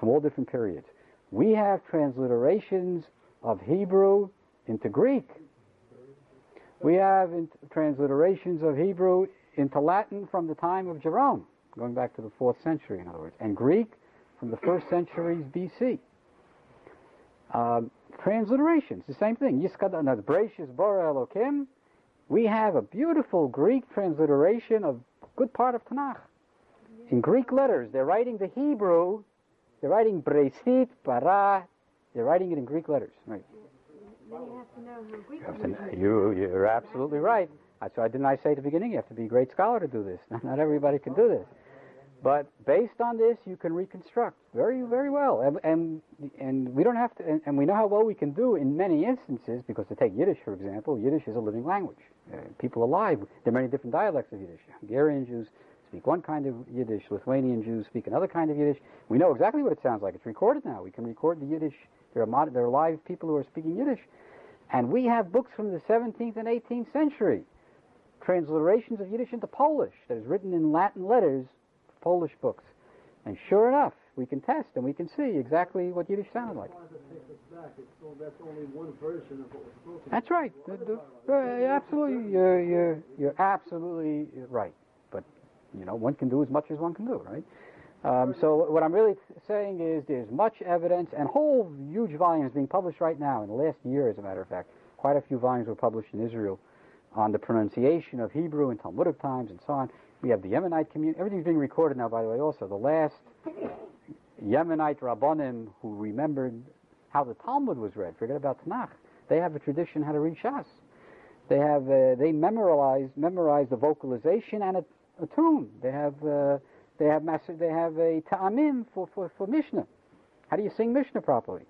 from all different periods. We have transliterations of Hebrew into Greek. We have transliterations of Hebrew into Latin from the time of Jerome, going back to the fourth century, in other words, and Greek from the first centuries BC. Um, transliterations, the same thing. Bereshis Bora Elokim. We have a beautiful Greek transliteration of good part of Tanakh. In Greek letters, they're writing the Hebrew, they're writing Breshit, Bara, they're writing it in Greek letters. Right. you have to know Greek You have is to- written. You, you're absolutely right. That's why didn't I say at the beginning you have to be a great scholar to do this. [laughs] Not everybody can do this. But based on this, you can reconstruct very, very well. And and, and we don't have to. And, and we know how well we can do in many instances because to take Yiddish, for example, Yiddish is a living language. Uh, people alive. There are many different dialects of Yiddish. Hungarian Jews speak one kind of Yiddish. Lithuanian Jews speak another kind of Yiddish. We know exactly what it sounds like. It's recorded now. We can record the Yiddish. There are mod- there are live people who are speaking Yiddish, and we have books from the 17th and 18th century transliterations of Yiddish into Polish that is written in Latin letters, Polish books. And sure enough, we can test and we can see exactly what Yiddish sounded like. That's right. Uh, absolutely, you're, you're, you're absolutely right. But, you know, one can do as much as one can do, right? Um, so what I'm really saying is there's much evidence and whole huge volumes being published right now in the last year, as a matter of fact. Quite a few volumes were published in Israel on the pronunciation of Hebrew in Talmudic times and so on. We have the Yemenite community. Everything's being recorded now, by the way, also. The last Yemenite Rabbanim who remembered how the Talmud was read, forget about Tanakh. They have a tradition how to read Shas. They have, uh, they memorize, memorize the vocalization and a, a tune. They have, uh, they have, mas- they have a ta'amim for, for, for Mishnah. How do you sing Mishnah properly?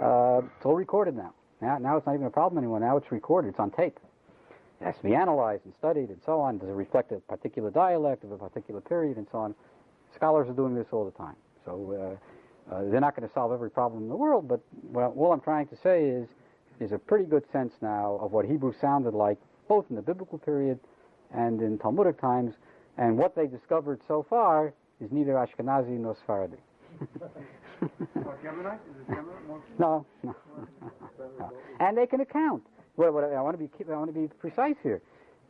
Uh, it's all recorded now. Now, now it's not even a problem anymore. Now it's recorded. It's on tape. It has to be analyzed and studied and so on. Does it reflect a particular dialect of a particular period and so on? Scholars are doing this all the time. So uh, uh, they're not going to solve every problem in the world, but what, all I'm trying to say is there's a pretty good sense now of what Hebrew sounded like, both in the biblical period and in Talmudic times, and what they discovered so far is neither Ashkenazi nor Sephardi. What, [laughs] Yemenite? Is it Yemenite? More- No, no, no. [laughs] And they can account. What, what, I want to be I want to be precise here.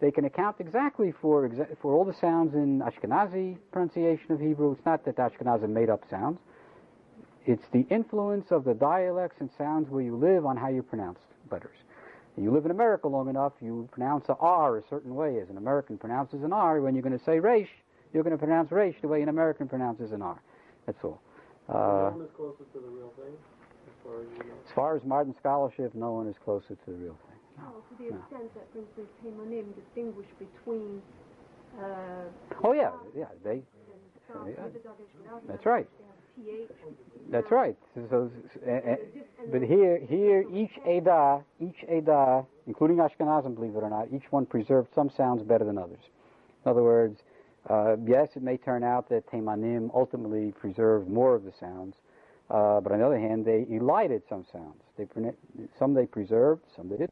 They can account exactly for exa- for all the sounds in Ashkenazi pronunciation of Hebrew. It's not that Ashkenazi made up sounds. It's the influence of the dialects and sounds where you live on how you pronounce letters. You live in America long enough, you pronounce a R a certain way as an American pronounces an R. When you're going to say Reish, you're going to pronounce Reish the way an American pronounces an R. That's all. Uh, is closer to the real thing, as far as you know. as far as modern scholarship, no one is closer to the real thing. Oh, to the extent that, for instance, Temanim distinguish between uh, Oh yeah, yeah, they. Yeah. That's right. They have PH. That's right. So, so- uh, uh, but here, here, each Ada, each Ada, including Ashkenazim, believe it or not, each one preserved some sounds better than others. In other words, uh, yes, it may turn out that Temanim ultimately preserved more of the sounds, uh, but on the other hand, they elided some sounds. They, some they preserved, some they didn't.